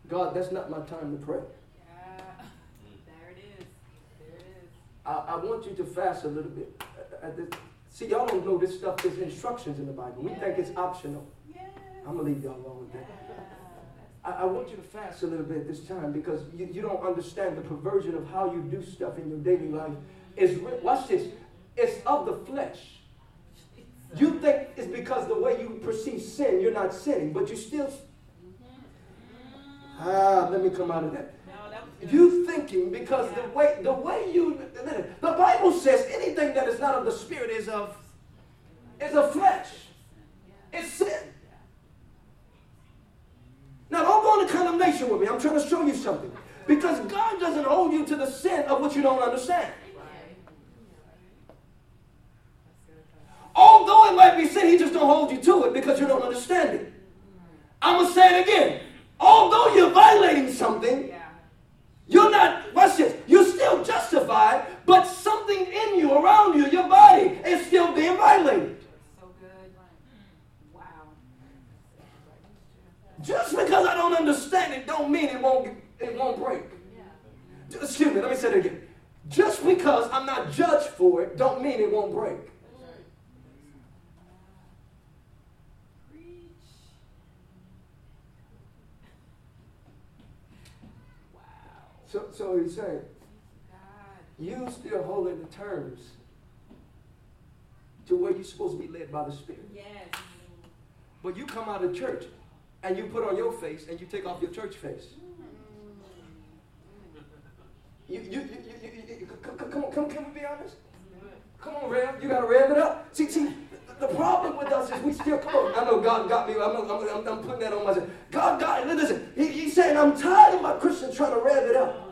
God, that's not my time to pray. Yeah. Mm. There it is. There it is. I, I want you to fast a little bit. At this, See, y'all don't know this stuff. There's instructions in the Bible. We think it's optional. I'm going to leave y'all alone with that. I, I, want you to fast a little bit at this time because you, you don't understand the perversion of how you do stuff in your daily life. It's, watch this. It's of the flesh. You think it's because the way you perceive sin, you're not sinning, but you still. Ah, let me come out of that. You thinking because the way the way you the Bible says anything that is not of the spirit is of is of flesh. It's sin. Now don't go into condemnation with me. I'm trying to show you something. Because God doesn't hold you to the sin of what you don't understand. Although it might be sin, he just don't hold you to it because you don't understand it. I'm going to say it again. Although you're violating something, you're not, watch this, you're still justified, but something in you, around you, your body, is still being violated. So good. Wow. Just because I don't understand it don't mean it won't, it won't break. Yeah. Excuse me, let me say it again. Just because I'm not judged for it don't mean it won't break. So, so he's saying, you still holding the terms to where you're supposed to be led by the Spirit. Yes. But you come out of church and you put on your face and you take off your church face. Mm. You, you, you, you, you, come, come on, come, can we be honest? Come on, Rev. You got to rev it up. See, see, the problem with us is we still, come on. I know God got me. I'm, I'm, I'm, putting that on myself. God got. Listen, he, he's saying, I'm tired of my Christians trying to rev it up.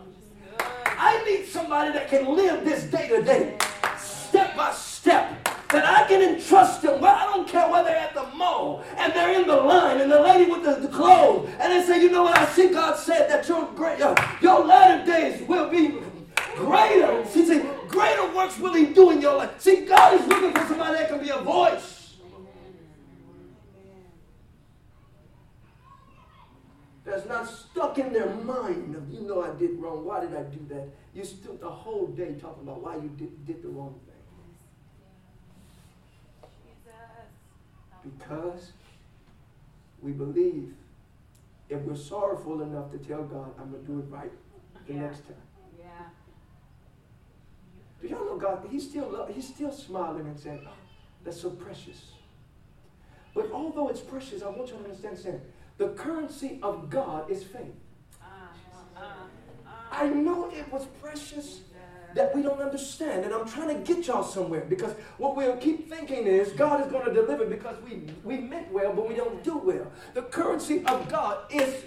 I need somebody that can live this day to day, step by step that I can entrust them. Well, I don't care whether they're at the mall and they're in the line and the lady with the, the clothes and they say, you know what, I see God said that your, great, uh, your latter days will be greater. See, see, greater works will he do in your life. See, God is looking for somebody that can be a voice. That's not stuck in their mind of, you know, I did wrong. Why did I do that? You spent the whole day talking about why you did, did the wrong thing. Because we believe if we're sorrowful enough to tell God, I'm going to do it right the yeah. next time. Do y'all know God? He's still, he's still smiling and saying, oh, that's so precious. But although it's precious, I want you to understand saying, the currency of God is faith. I know it was precious that we don't understand. And I'm trying to get y'all somewhere because what we'll keep thinking is God is going to deliver because we, we meant well, but we don't do well. The currency of God is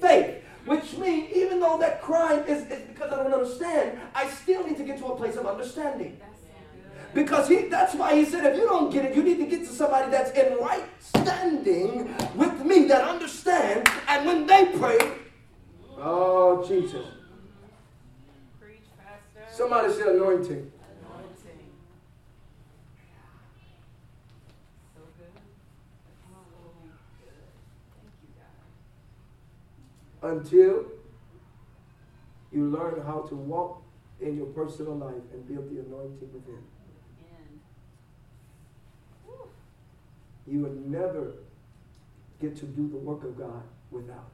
faith. Which means, even though that crime is, is because I don't understand, I still need to get to a place of understanding. Because he, that's why he said, if you don't get it, you need to get to somebody that's in right standing with me that understand. And when they pray, oh, Jesus. Somebody say anointing. Anointing. So good. Until you learn how to walk in your personal life and build the anointing within. You would never get to do the work of God without.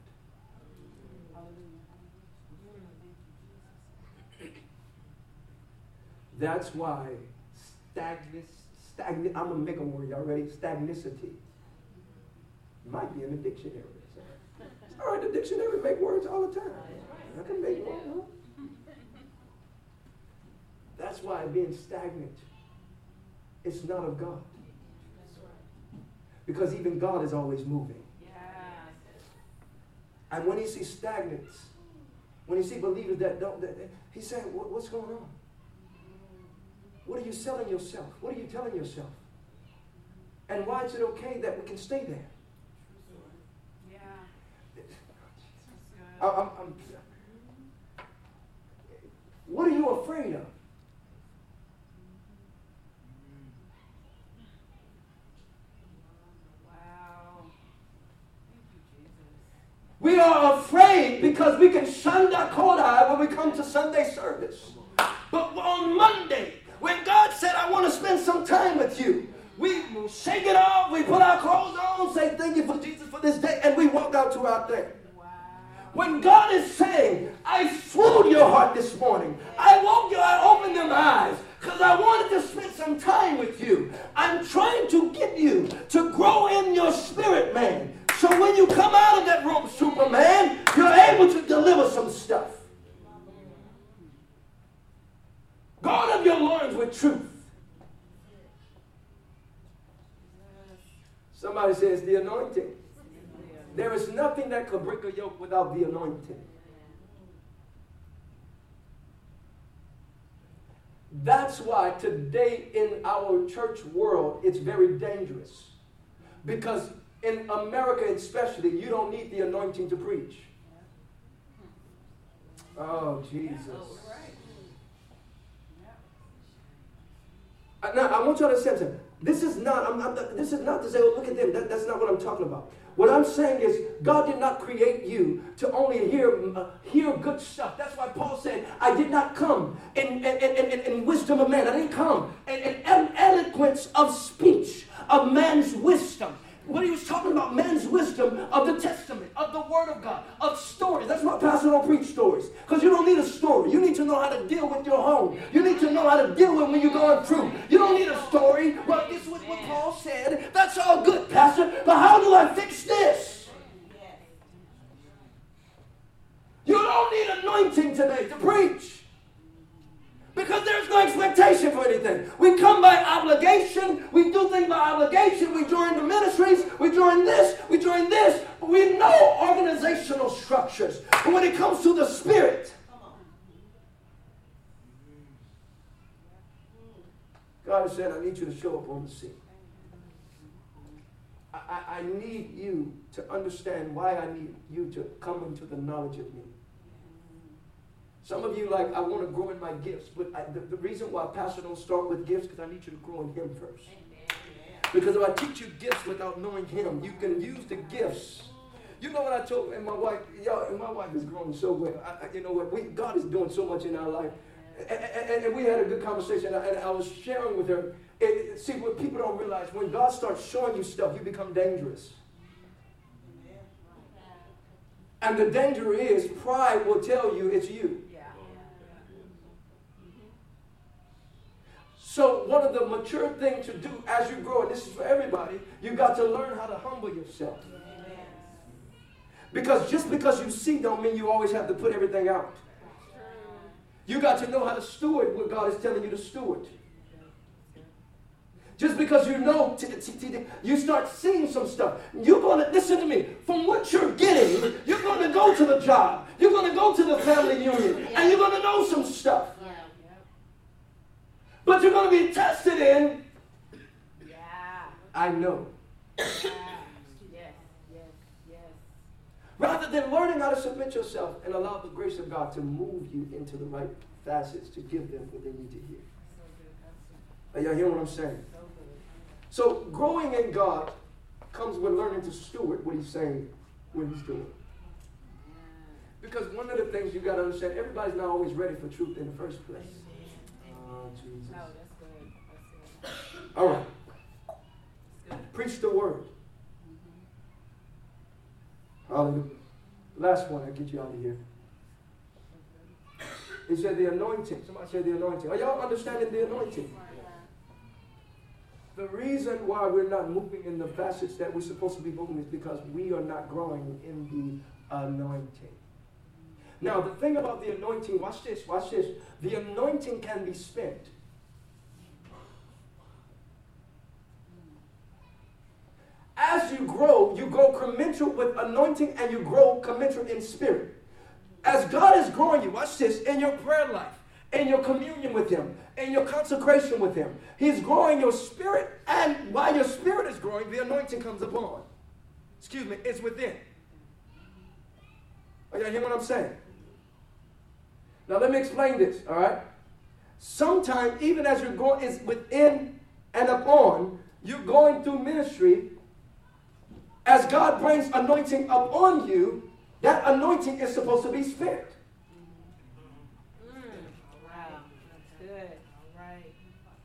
That's why stagnant, stagnant, I'm going to make a word, y'all ready? Stagnicity. Might be in the dictionary. All right, the dictionary make words all the time. I can make one. That's why being stagnant, it's not of God. Because even God is always moving. And when you see stagnants, when you see believers that don't, that, he's saying, what's going on? What are you selling yourself? What are you telling yourself? And why is it okay that we can stay there? Yeah. I'm, I'm, what are you afraid of? We are afraid because we can shanda kodai when we come to Sunday service. But on Monday, when God said, I want to spend some time with you, we shake it off, we put our clothes on, say thank you for Jesus for this day, and we walk out to our day. When God is saying, I swooned your heart this morning, I woke you, I opened them eyes, because I wanted to spend some time with you. I'm trying to get you to grow in your spirit, man. So when you come out of that room, Superman, you're able to deliver some stuff. Guard up your loins with truth. Somebody says the anointing. There is nothing that could break a yoke without the anointing. That's why today in our church world, it's very dangerous. Because in America, especially, you don't need the anointing to preach. Oh, Jesus. Now, I want y'all to sense it. This is not, I'm, I'm, this is not to say, oh, look at them. That, that's not what I'm talking about. What I'm saying is, God did not create you to only hear, uh, hear good stuff. That's why Paul said, I did not come in, in, in, in wisdom of man. I didn't come in, in eloquence of speech, of man's wisdom when he was talking about man's wisdom of the Testament, of the Word of God, of stories. That's why Pastor don't preach stories. Because you don't need a story. You need to know how to deal with your home. You need to know how to deal with when you're going through. You don't need a story. Well, with what Paul said. That's all good, Pastor. But how do I fix this? You don't need anointing today to preach. Because there's no expectation for anything. We come by obligation. We do things by obligation. We join the ministries. We join this. We join this. But we know organizational structures. But when it comes to the spirit, God said, I need you to show up on the scene. I, I, I need you to understand why I need you to come into the knowledge of me. Some of you like, I want to grow in my gifts, but I, the, the, reason why Pastor don't start with gifts because I need you to grow in Him first. Because if I teach you gifts without knowing Him, you can use the gifts. You know what I told and my wife, y'all, and my wife is growing so well. I, I, you know what? We, God is doing so much in our life, and, and, and we had a good conversation. And I, and I was sharing with her. It, see, what people don't realize when God starts showing you stuff, you become dangerous. And the danger is pride will tell you it's you. So one of the mature things to do as you grow, and this is for everybody, you got to learn how to humble yourself. Because just because you see don't mean you always have to put everything out. You got to know how to steward what God is telling you to steward. Just because you know, t- t- t- you start seeing some stuff. You're going to, listen to me, from what you're getting, you're going to go to the job. You're going to go to the family union. And you're going to know some stuff. But you're going to be tested in. Yeah. I know. Yeah. Yes, yes, yes. Rather than learning how to submit yourself and allow the grace of God to move you into the right facets to give them what they need to hear. Are y'all hearing what I'm saying? So growing in God comes with learning to steward what he's saying, what he's doing. Because one of the things you got to understand, everybody's not always ready for truth in the first place. Jesus. No, that's good. That's good. All right. Preach the word. Mm-hmm. Hallelujah. Last one, I'll get you out of here. He said the anointing. Somebody said the anointing. Are y'all understanding the anointing? The reason why we're not moving in the facets that we're supposed to be moving is because we are not growing in the anointing. Now, the thing about the anointing, watch this, watch this. The anointing can be spent. As you grow, you grow commensurate with anointing and you grow commensurate in spirit. As God is growing you, watch this, in your prayer life, in your communion with Him, in your consecration with Him, He's growing your spirit, and while your spirit is growing, the anointing comes upon. Excuse me, it's within. Are y'all hear what I'm saying? Now let me explain this, all right? Sometimes, even as you're going, it's within and upon, you're going through ministry. As God brings anointing upon you, that anointing is supposed to be spent. Wow, that's good. All right,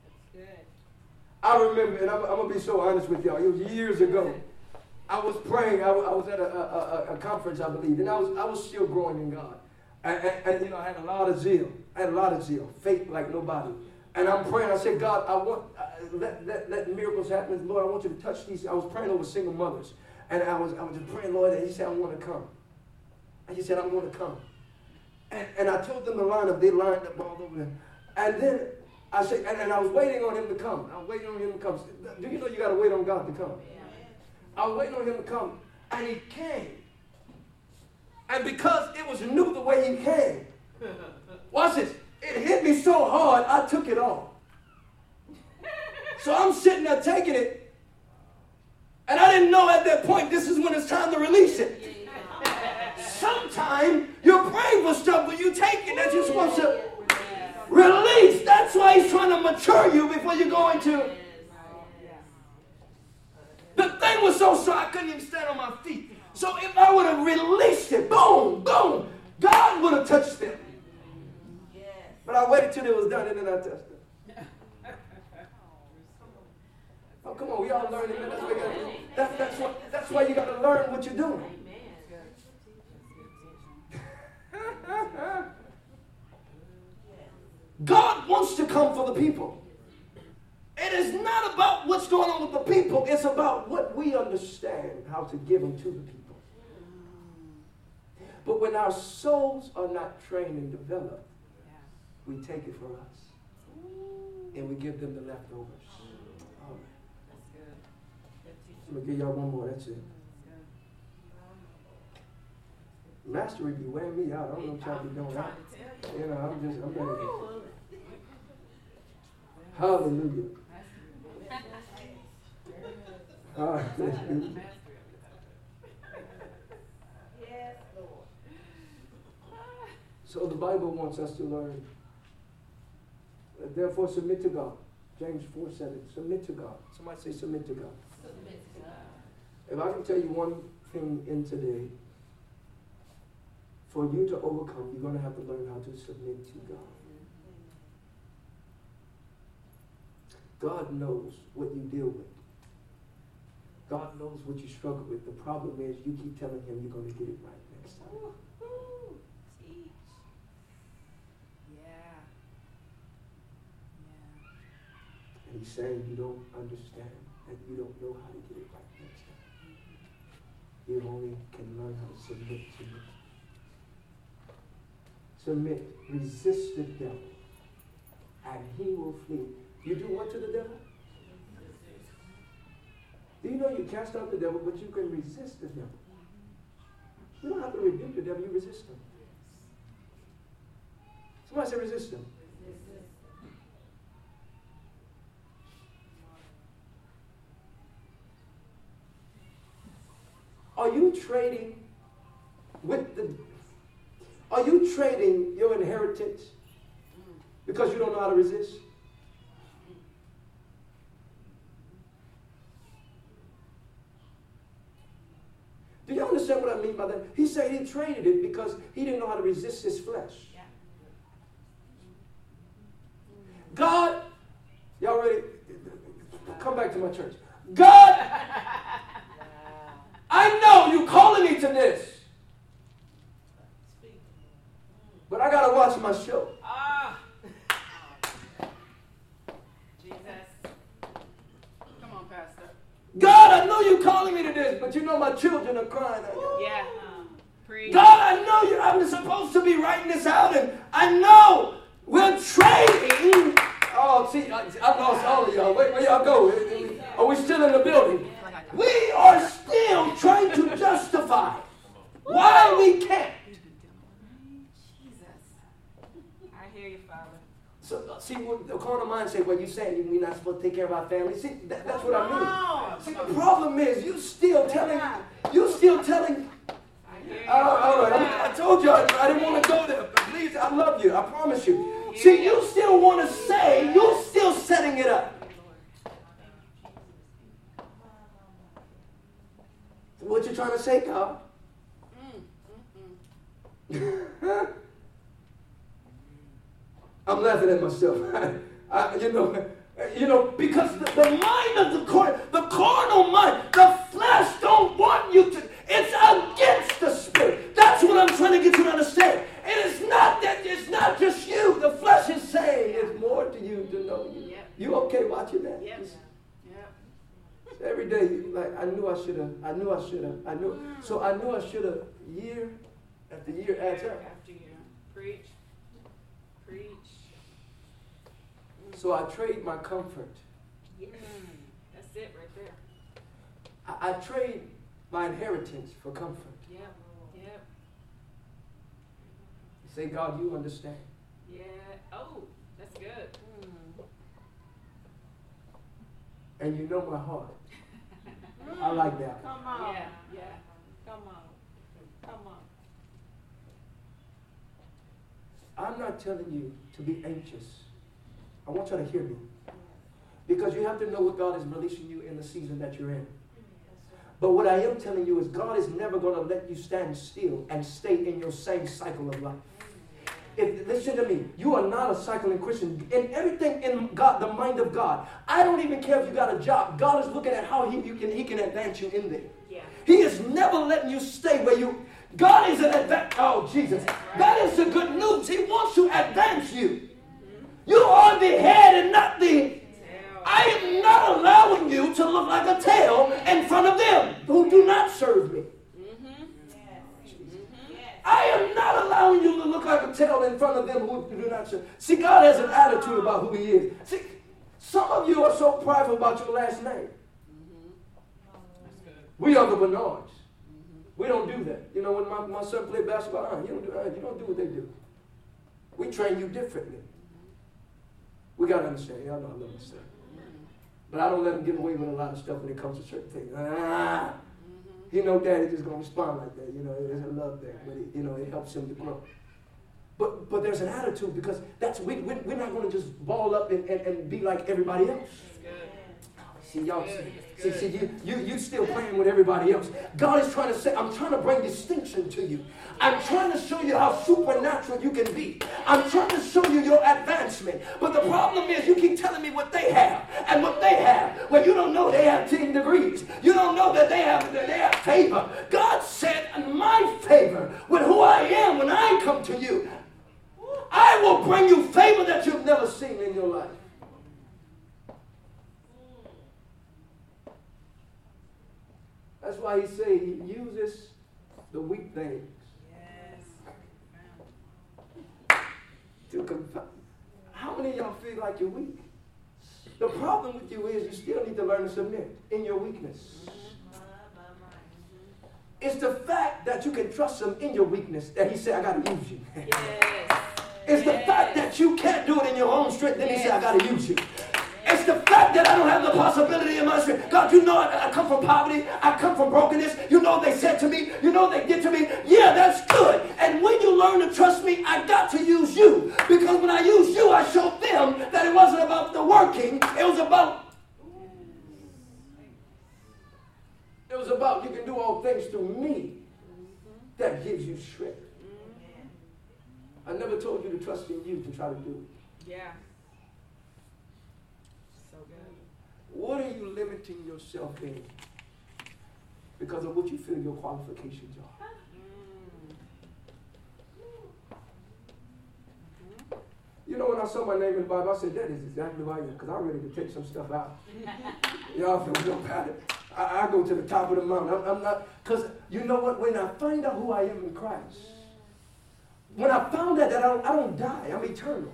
that's good. I remember, and I'm, I'm, gonna be so honest with y'all. It was years ago. I was praying. I, I was at a, a, a, conference, I believe, and I was I was still growing in God. And, and, and, you know, I had a lot of zeal. I had a lot of zeal, faith like nobody. And I'm praying. I said, God, I want uh, let, let, let miracles happen. Lord, I want you to touch these. I was praying over single mothers, and I was I was just praying, Lord. And He said, I want to come. And He said, I want to come. And, and I told them to line up. They lined up all over there. And then I said, and, and I was waiting on him to come. I was waiting on him to come. Do you know you got to wait on God to come? I was waiting on him to come, and he came. And because it was new the way he came, watch this, it hit me so hard, I took it off. So I'm sitting there taking it, and I didn't know at that point this is when it's time to release it. Sometimes you're praying for stuff, you take it that you're supposed to release. That's why he's trying to mature you before you go into. The thing was so strong, I couldn't even stand on my feet. So if I would have released it, boom, boom, God would have touched them. But I waited till it was done and then I touched them. Oh, come on, we all learning. That's why, gotta, that, that's, why, that's why you got to learn what you're doing. God wants to come for the people. It is not about what's going on with the people, it's about what we understand how to give them to the people. But when our souls are not trained and developed, we take it for us. And we give them the leftovers. Oh, I'm going to give y'all one more. That's it. Master would be wearing me out. I don't know what y'all be doing. I, you know, I'm just, I'm ready. Hallelujah. Hallelujah. [laughs] So the Bible wants us to learn. Uh, therefore, submit to God. James 4 7. Submit to God. Somebody say, submit to God. Submit to God. If I can tell you one thing in today, for you to overcome, you're going to have to learn how to submit to God. God knows what you deal with. God knows what you struggle with. The problem is you keep telling him you're going to get it right next time. And he's saying you don't understand, and you don't know how to get it right next time. You only can learn how to submit to me. Submit, resist the devil, and he will flee. You do what to the devil? Do you know you cast out the devil, but you can resist the devil? You don't have to rebuke the devil, you resist him. Somebody say resist him. Are you trading with the are you trading your inheritance because you don't know how to resist? Do you understand what I mean by that? He said he traded it because he didn't know how to resist his flesh. God, y'all ready? Come back to my church. God, know you calling me to this. But I gotta watch my show. Ah. Jesus. Come on, Pastor. God, I know you're calling me to this, but you know my children are crying. Yeah. God, I know you. I'm supposed to be writing this out, and I know we're trading. Oh, see, I, I lost all of y'all. Where, where y'all go? Are we still in the building? We are still trying to justify why we can't Jesus. I hear you, Father. So, uh, see, the carnal mind say, well, you saying we're not supposed to take care of our family. See, that, that's what I mean. See, the problem is you still telling, you still telling. Uh, all right, I, I told you I, I didn't want to go there. But please, I love you. I promise you. See, you still want to say, you're still setting it up. What you trying to say, God? Mm. I'm laughing at myself. [laughs] I, you know, you know, because the, the mind of the car, the carnal mind, the flesh don't want you to. It's against the spirit. That's what I'm trying to get you to understand. It is not that. It's not just you. The flesh is saying it's more to you to know you. Yep. You okay watching that? Yep. Every day, like I knew I should have. I knew I should have. I knew. Mm. So I knew I should have. Year after year adds up. After year, preach. Preach So I trade my comfort.
Yeah, that's it right there.
I, I trade my inheritance for comfort.
Yeah, yeah.
Say, God, you understand.
Yeah. Oh, that's good. Mm.
And you know my heart. [laughs] I like that.
Come on. Yeah, yeah. Come on. Come
on. I'm not telling you to be anxious. I want you to hear me. Because you have to know what God is releasing you in the season that you're in. But what I am telling you is God is never going to let you stand still and stay in your same cycle of life. If, listen to me, you are not a cycling Christian. In everything in God, the mind of God, I don't even care if you got a job. God is looking at how he, you can, he can advance you in there. Yeah. He is never letting you stay where you. God is an advance. Oh Jesus, that is the good news. He wants to advance you. You are the head and not the. I am not allowing you to look like a tail in front of them who do not serve me. I am not allowing you to look like a tail in front of them who do not serve. See, God has an attitude about who He is. See, some of you are so prideful about your last name. We are the Bernards. We don't do that. You know, when my, my son played basketball, uh, you don't do uh, you don't do what they do. We train you differently. We gotta understand. Y'all know I love understand. But I don't let him get away with a lot of stuff when it comes to certain things. Ah, you know, daddy just gonna respond like that. You know, it's a love thing, but it, you know, it helps him to grow. But but there's an attitude because that's we, we we're not gonna just ball up and, and, and be like everybody else. See, y'all see, see, see you, you, you still playing with everybody else. God is trying to say, I'm trying to bring distinction to you. I'm trying to show you how supernatural you can be. I'm trying to show you your advancement. But the problem is you keep telling me what they have and what they have. Well, you don't know they have 10 degrees. You don't know that they have, that they have favor. God said, my favor with who I am when I come to you, I will bring you favor that you've never seen in your life. That's why he say he uses the weak things. Yes. To. How many of y'all feel like you're weak? The problem with you is you still need to learn to submit in your weakness. It's the fact that you can trust him in your weakness that he said, I got to use you. Yes. it's yes. the fact that you can't do it in your own strength. Then yes. he said, I got to use you. It's the fact that I don't have the possibility in my strength. God, you know I, I, come from poverty. I come from brokenness. You know they said to me. You know they did to me. Yeah, that's good. And when you learn to trust me, I got to use you. Because when I use you, I showed them that it wasn't about the working. It was about It was about you can do all things through me that gives you strength. I never told you to trust in you to try to do it.
Yeah.
What are you limiting yourself in? Because of what you feel your qualifications are. You know, when I saw my name in the Bible, I said, that is exactly why I am, because I'm ready to take some stuff out. [laughs] Y'all feel real bad. I, I, go to the top of the mountain. I'm, I'm not, because you know what? When I find out who I am in Christ, when I found out that I don't, I don't die, I'm eternal.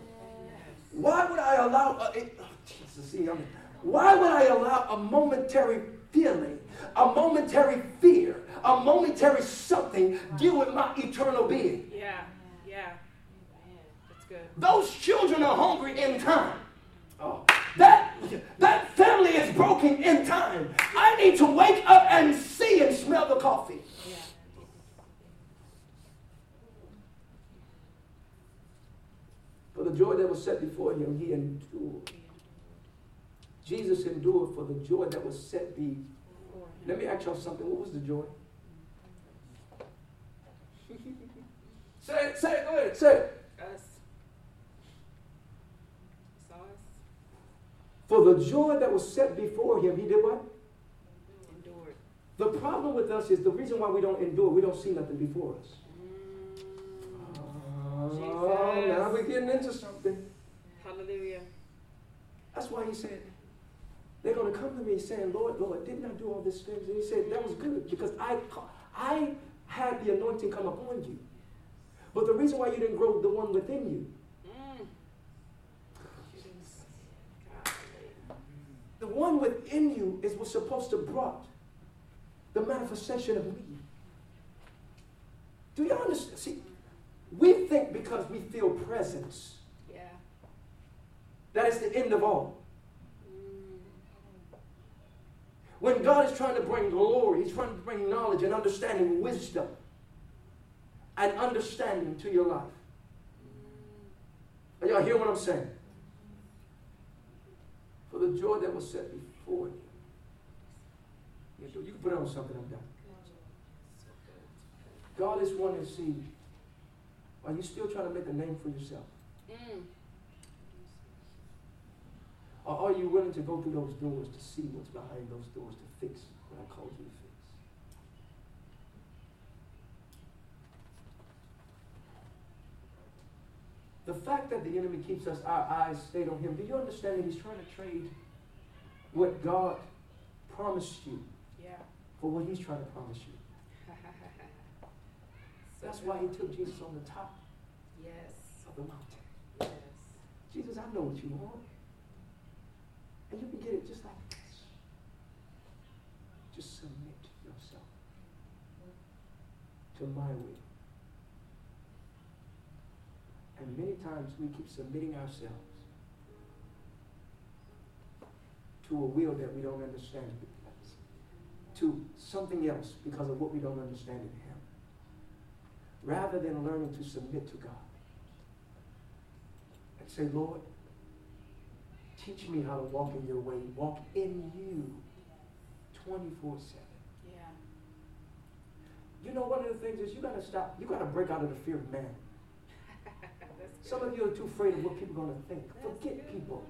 Why would I allow, uh, it, oh, Jesus, see, I'm, why would I allow a momentary feeling, a momentary fear, a momentary something deal with my eternal being?
Yeah, yeah. That's good.
Those children are hungry in time. Oh, that, that family is broken in time. I need to wake up and see and smell the coffee. Yeah. For the joy that was set before him, he endured. Jesus endured for the joy that was set before him. Let me ask y'all something. What was the joy? [laughs] say it, say it, go ahead, say it. Us. For the joy that was set before him, he did what?
Endured.
The problem with us is the reason why we don't endure, we don't see nothing before us. Mm. Oh, now we're getting into something.
Hallelujah.
That's why he said, they're going to come to me saying, Lord, Lord, didn't I do all these things? And he said, that was good because I, I had the anointing come upon you. But the reason why you didn't grow the one within you. Mm. The one within you is what's supposed to brought the manifestation of me. Do you understand? See, we think because we feel presence.
Yeah.
That is the end of all. When God is trying to bring glory, He's trying to bring knowledge and understanding, wisdom and understanding to your life. Are y'all hear what I'm saying? For the joy that was set before you. You can put it on something I'm done. God is wanting to see, are you still trying to make a name for yourself? Mm. Or are you willing to go through those doors to see what's behind those doors to fix what I called you to fix? The fact that the enemy keeps us our eyes stayed on him, do you understand that he's trying to trade what God promised you
Yeah.
for what he's trying to promise you. [laughs] That's why he took Jesus on the top
Yes.
of the mountain.
Yes.
Jesus, I know what you want. And you can get it just like this. Just submit yourself to my will. And many times we keep submitting ourselves to a will that we don't understand, to something else because of what we don't understand in Him, rather than learning to submit to God and say, Lord, teach me how to walk in your way, walk in you 24 7.
Yeah.
You know, one of the things is you got to stop, you got to break out of the fear of man. [laughs] Some of you are too afraid of what people are going to think.
That's
Forget
good.
people.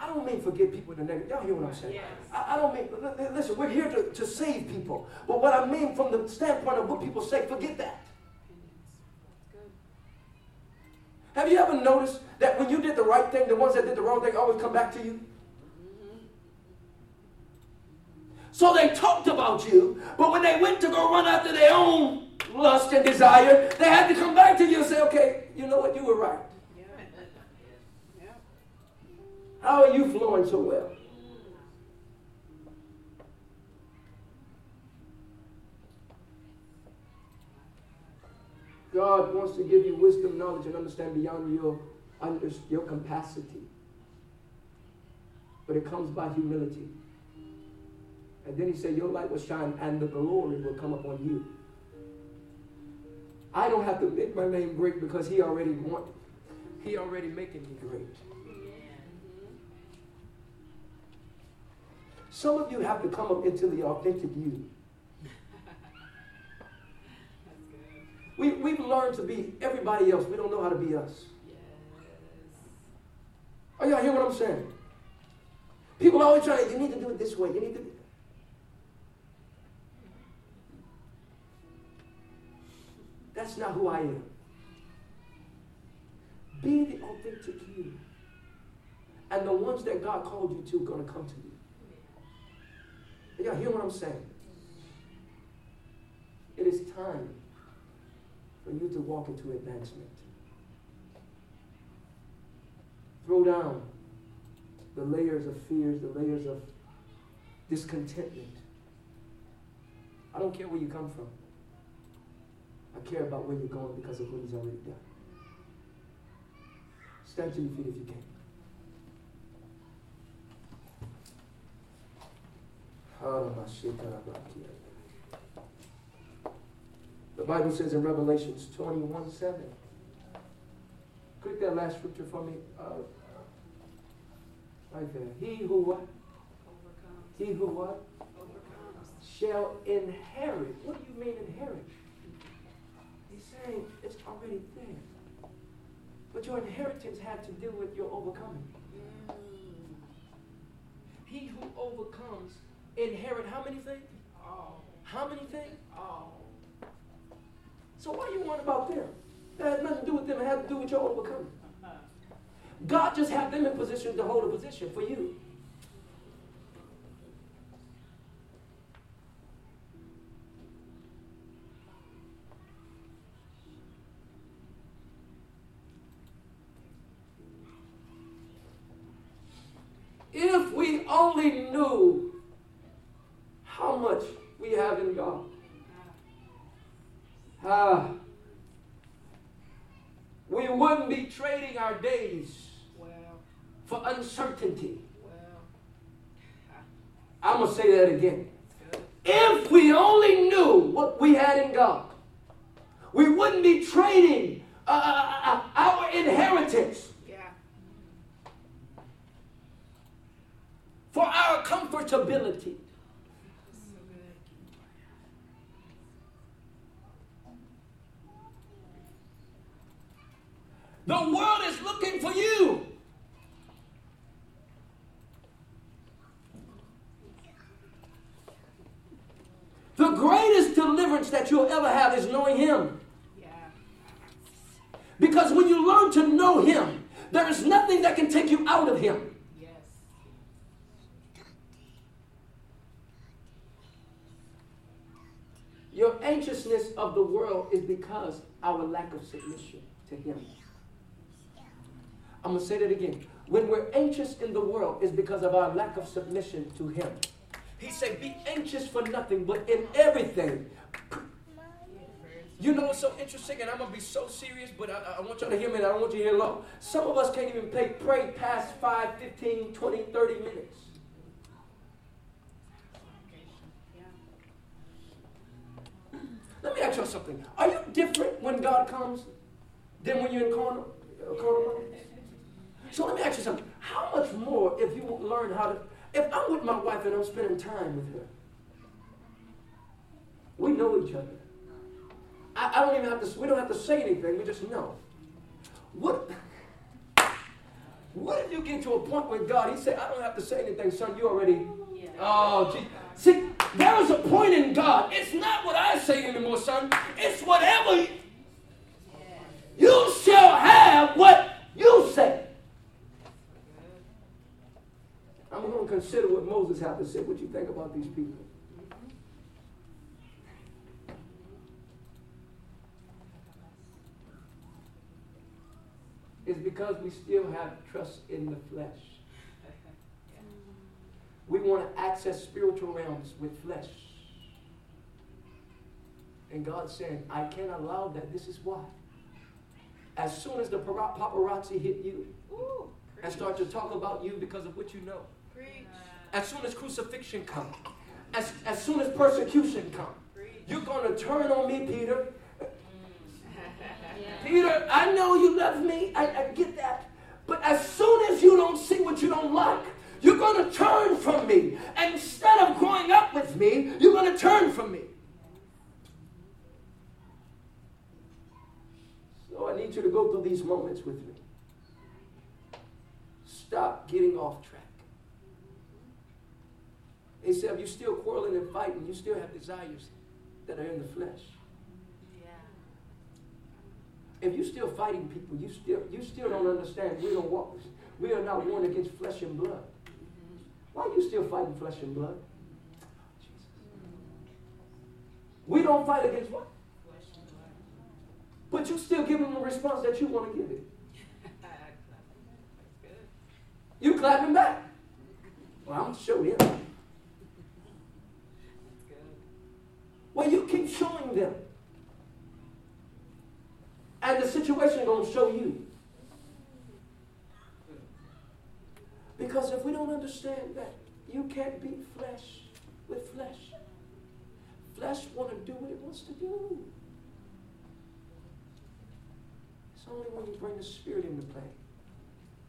I don't mean forget people in the negative. Y'all hear what I'm saying?
Yes.
I, I don't mean, li- li- listen, we're here to, to save people. But what I mean from the standpoint of what people say, forget that.
Opinions. That's good.
Have you ever noticed that when you did the right thing, the ones that did the wrong thing always come back to you? So they talked about you, but when they went to go run after their own lust and desire, they had to come back to you and say, okay, you know what, you were right.
Yeah. Yeah.
How are you flowing so well? God wants to give you wisdom, knowledge, and understand beyond your, under, your capacity. But it comes by humility. And then he said, Your light will shine and the glory will come upon you. I don't have to make my name great because he already want, he already making me great. Some of you have to come up into the authentic you.
That's good.
We, we've learned to be everybody else. We don't know how to be us.
Yes.
Are y'all hear what I'm saying? People always try, to, you need to do it this way. You need to. That's not who I am. Be the authentic you. And the ones that God called you to are going to come to you. Are y'all hear what I'm saying? It is time for you to walk into advancement. Throw down the layers of fears, the layers of discontentment. I don't care where you come from. I care about where you're going because of what he's already done. Stand to your feet if you can. The Bible says in Revelations 21 7. Click that last scripture for me. Uh, right there. He who what?
Overcomes.
He who what?
Overcomes.
Shall inherit. What do you mean inherit? He's saying it's already there. But your inheritance had to do with your overcoming.
Mm.
He who overcomes inherit how many things?
All.
How many things?
All.
So why you worrying about them? That has nothing to do with them. It has to do with your overcoming. God just had them in position to hold a position for you. If we only knew how much we have in God. Ah, we wouldn't be trading our days
Well.
for uncertainty.
Well.
I'm going to say that again. If we only knew what we had in God, we wouldn't be trading uh, uh, uh, our inheritance
Yeah.
for our comfortability. The world is looking for you. The greatest deliverance that you'll ever have is knowing Him. Because when you learn to know Him, there is nothing that can take you out of Him. Your anxiousness of the world is because our lack of submission to Him. I'm going to say that again. When we're anxious in the world, is because of our lack of submission to Him. He said, Be anxious for nothing, but in everything. You know what's so interesting, and I'm to be so serious, but I, I want y'all to hear me, I don't want you to hear long. Some of us can't even pay, pray past 5, 15, 20, 30 minutes. Let me ask you something. Are you different when God comes than when you're in corner, uh, corner So let me ask you something. How much more if you learn how to, if I'm with my wife and I'm spending time with her, we know each other. I, I don't even have to, we don't have to say anything, we just know. What, what if you get to a point where God, he said, I don't have to say anything, son, you already, yeah. oh, gee. See, there is a point in God. It's not what I say anymore, son. It's whatever you shall have what you say. I'm going to consider what Moses had to say. What you think about these people? It's because we still have trust in the flesh. We want to access spiritual realms with flesh. And God said, I can't allow that. This is why. As soon as the paparazzi hit you Ooh, and start to talk about you because of what you know. As soon as crucifixion comes, as, as soon as persecution comes, you're going to turn on me, Peter. [laughs] Peter, I know you love me. I, I get that. But as soon as you don't see what you don't like, you're going to turn from me. And instead of growing up with me, you're going to turn from me. So I need you to go through these moments with me. Stop getting off track. He said, if you're still quarreling and fighting, you still have desires that are in the flesh. If you're still fighting people, you still you still don't understand. We don't walk. We are not warned against flesh and blood. Why are you still fighting flesh and blood? Jesus. We don't fight against what? But you still give them the response that you want to give it. [laughs] You clap him back. Well, I'm going to you keep showing them. And the situation to show you. Because if we don't understand that you can't beat flesh with flesh, flesh want to do what it wants to do. It's only when you bring the spirit into play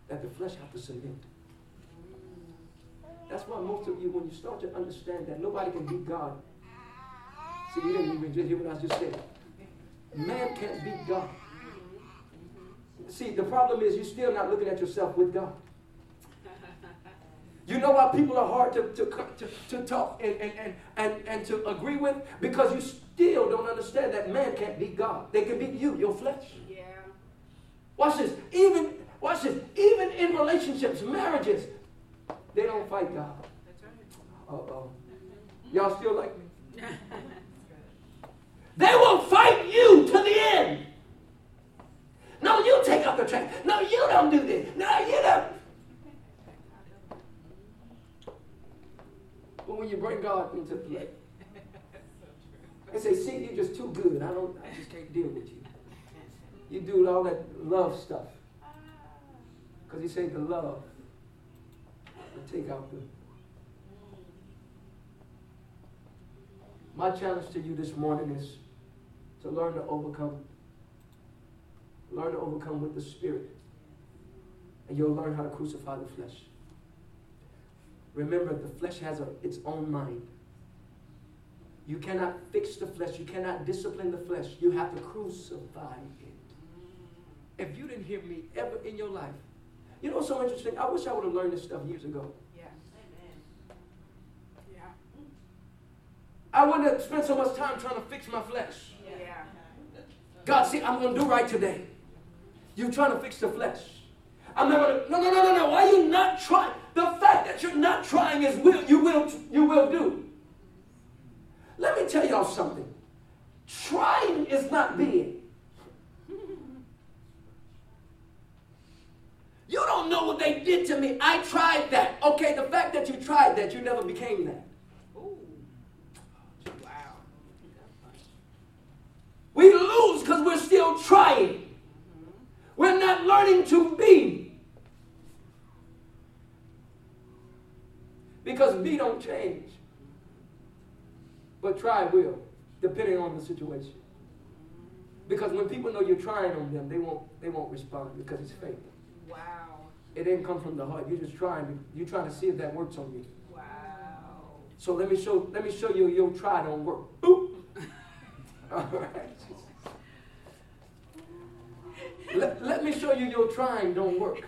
that the flesh has to submit. That's why most of you, when you start to understand that nobody can beat God. See, you didn't even hear what I just said. Man can't beat God. See, the problem is you're still not looking at yourself with God. You know why people are hard to, to, to, to talk and, and, and, and, and to agree with? Because you still don't understand that man can't beat God. They can beat you, your flesh. Yeah. Watch this. Even watch this. Even in relationships, marriages, they don't fight God. That's right. Uh-oh. Y'all still like me? [laughs] they will fight you to the end. No, you take up the track. No, you don't do this. No, you don't. But when you bring God into play, they say, see, you're just too good. I don't, I just can't deal with you. You do all that love stuff. Because he said the love will take out the. My challenge to you this morning is to learn to overcome. Learn to overcome with the Spirit. And you'll learn how to crucify the flesh. Remember, the flesh has a, its own mind. You cannot fix the flesh. You cannot discipline the flesh. You have to crucify it. If you didn't hear me ever in your life, you know what's so interesting? I wish I would have learned this stuff years ago. Yeah. Amen. Yeah. I wouldn't have spent so much time trying to fix my flesh. God, see, I'm going to do right today. You're trying to fix the flesh. I'm not going to. No, no, no, no, no. Why are you not trying? The fact that you're not trying is will you will you will do. Let me tell y'all something. Trying is not being. You don't know what they did to me. I tried that. Okay, the fact that you tried that, you never became that. Ooh. Wow. We lose because we're still trying. We're not learning to be. Because be don't change. But try will, depending on the situation. Because when people know you're trying on them, they won't they won't respond because it's fake. Wow. It didn't come from the heart. You're just trying. You're trying to see if that works on you. Wow. So let me show let me show you your try don't work. Boop. All right. let, let me show you your trying don't work.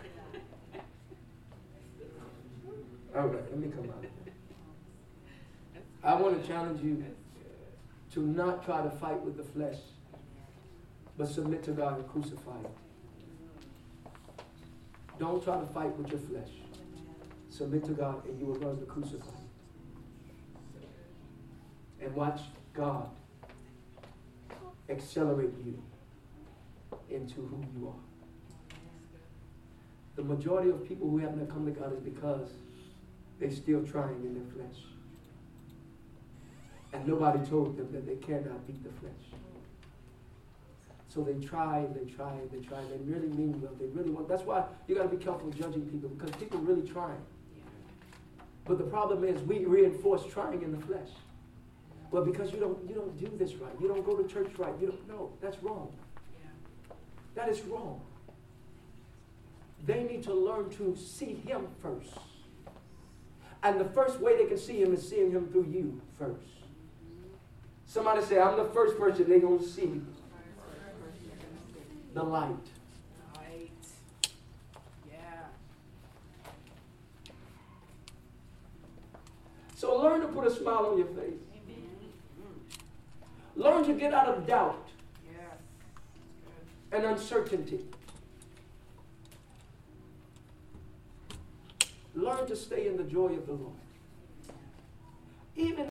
All right, let me come out. I want to challenge you to not try to fight with the flesh, but submit to God and crucify it. Don't try to fight with your flesh. Submit to God and you will learn to crucify. it. And watch God accelerate you into who you are. The majority of people who haven't come to God is because they're still trying in their flesh. And nobody told them that they cannot beat the flesh. So they try and they try and they try and they really mean well. They really want. That's why you got to be careful judging people because people really trying. But the problem is we reinforce trying in the flesh. Well, because you don't you don't do this right. You don't go to church right. You don't no, that's wrong. That is wrong. They need to learn to see him first. And the first way they can see him is seeing him through you first. Somebody say, I'm the first person they're going to see the light. Light. Yeah. So learn to put a smile on your face. Learn to get out of doubt and uncertainty. Learn to stay in the joy of the Lord. Even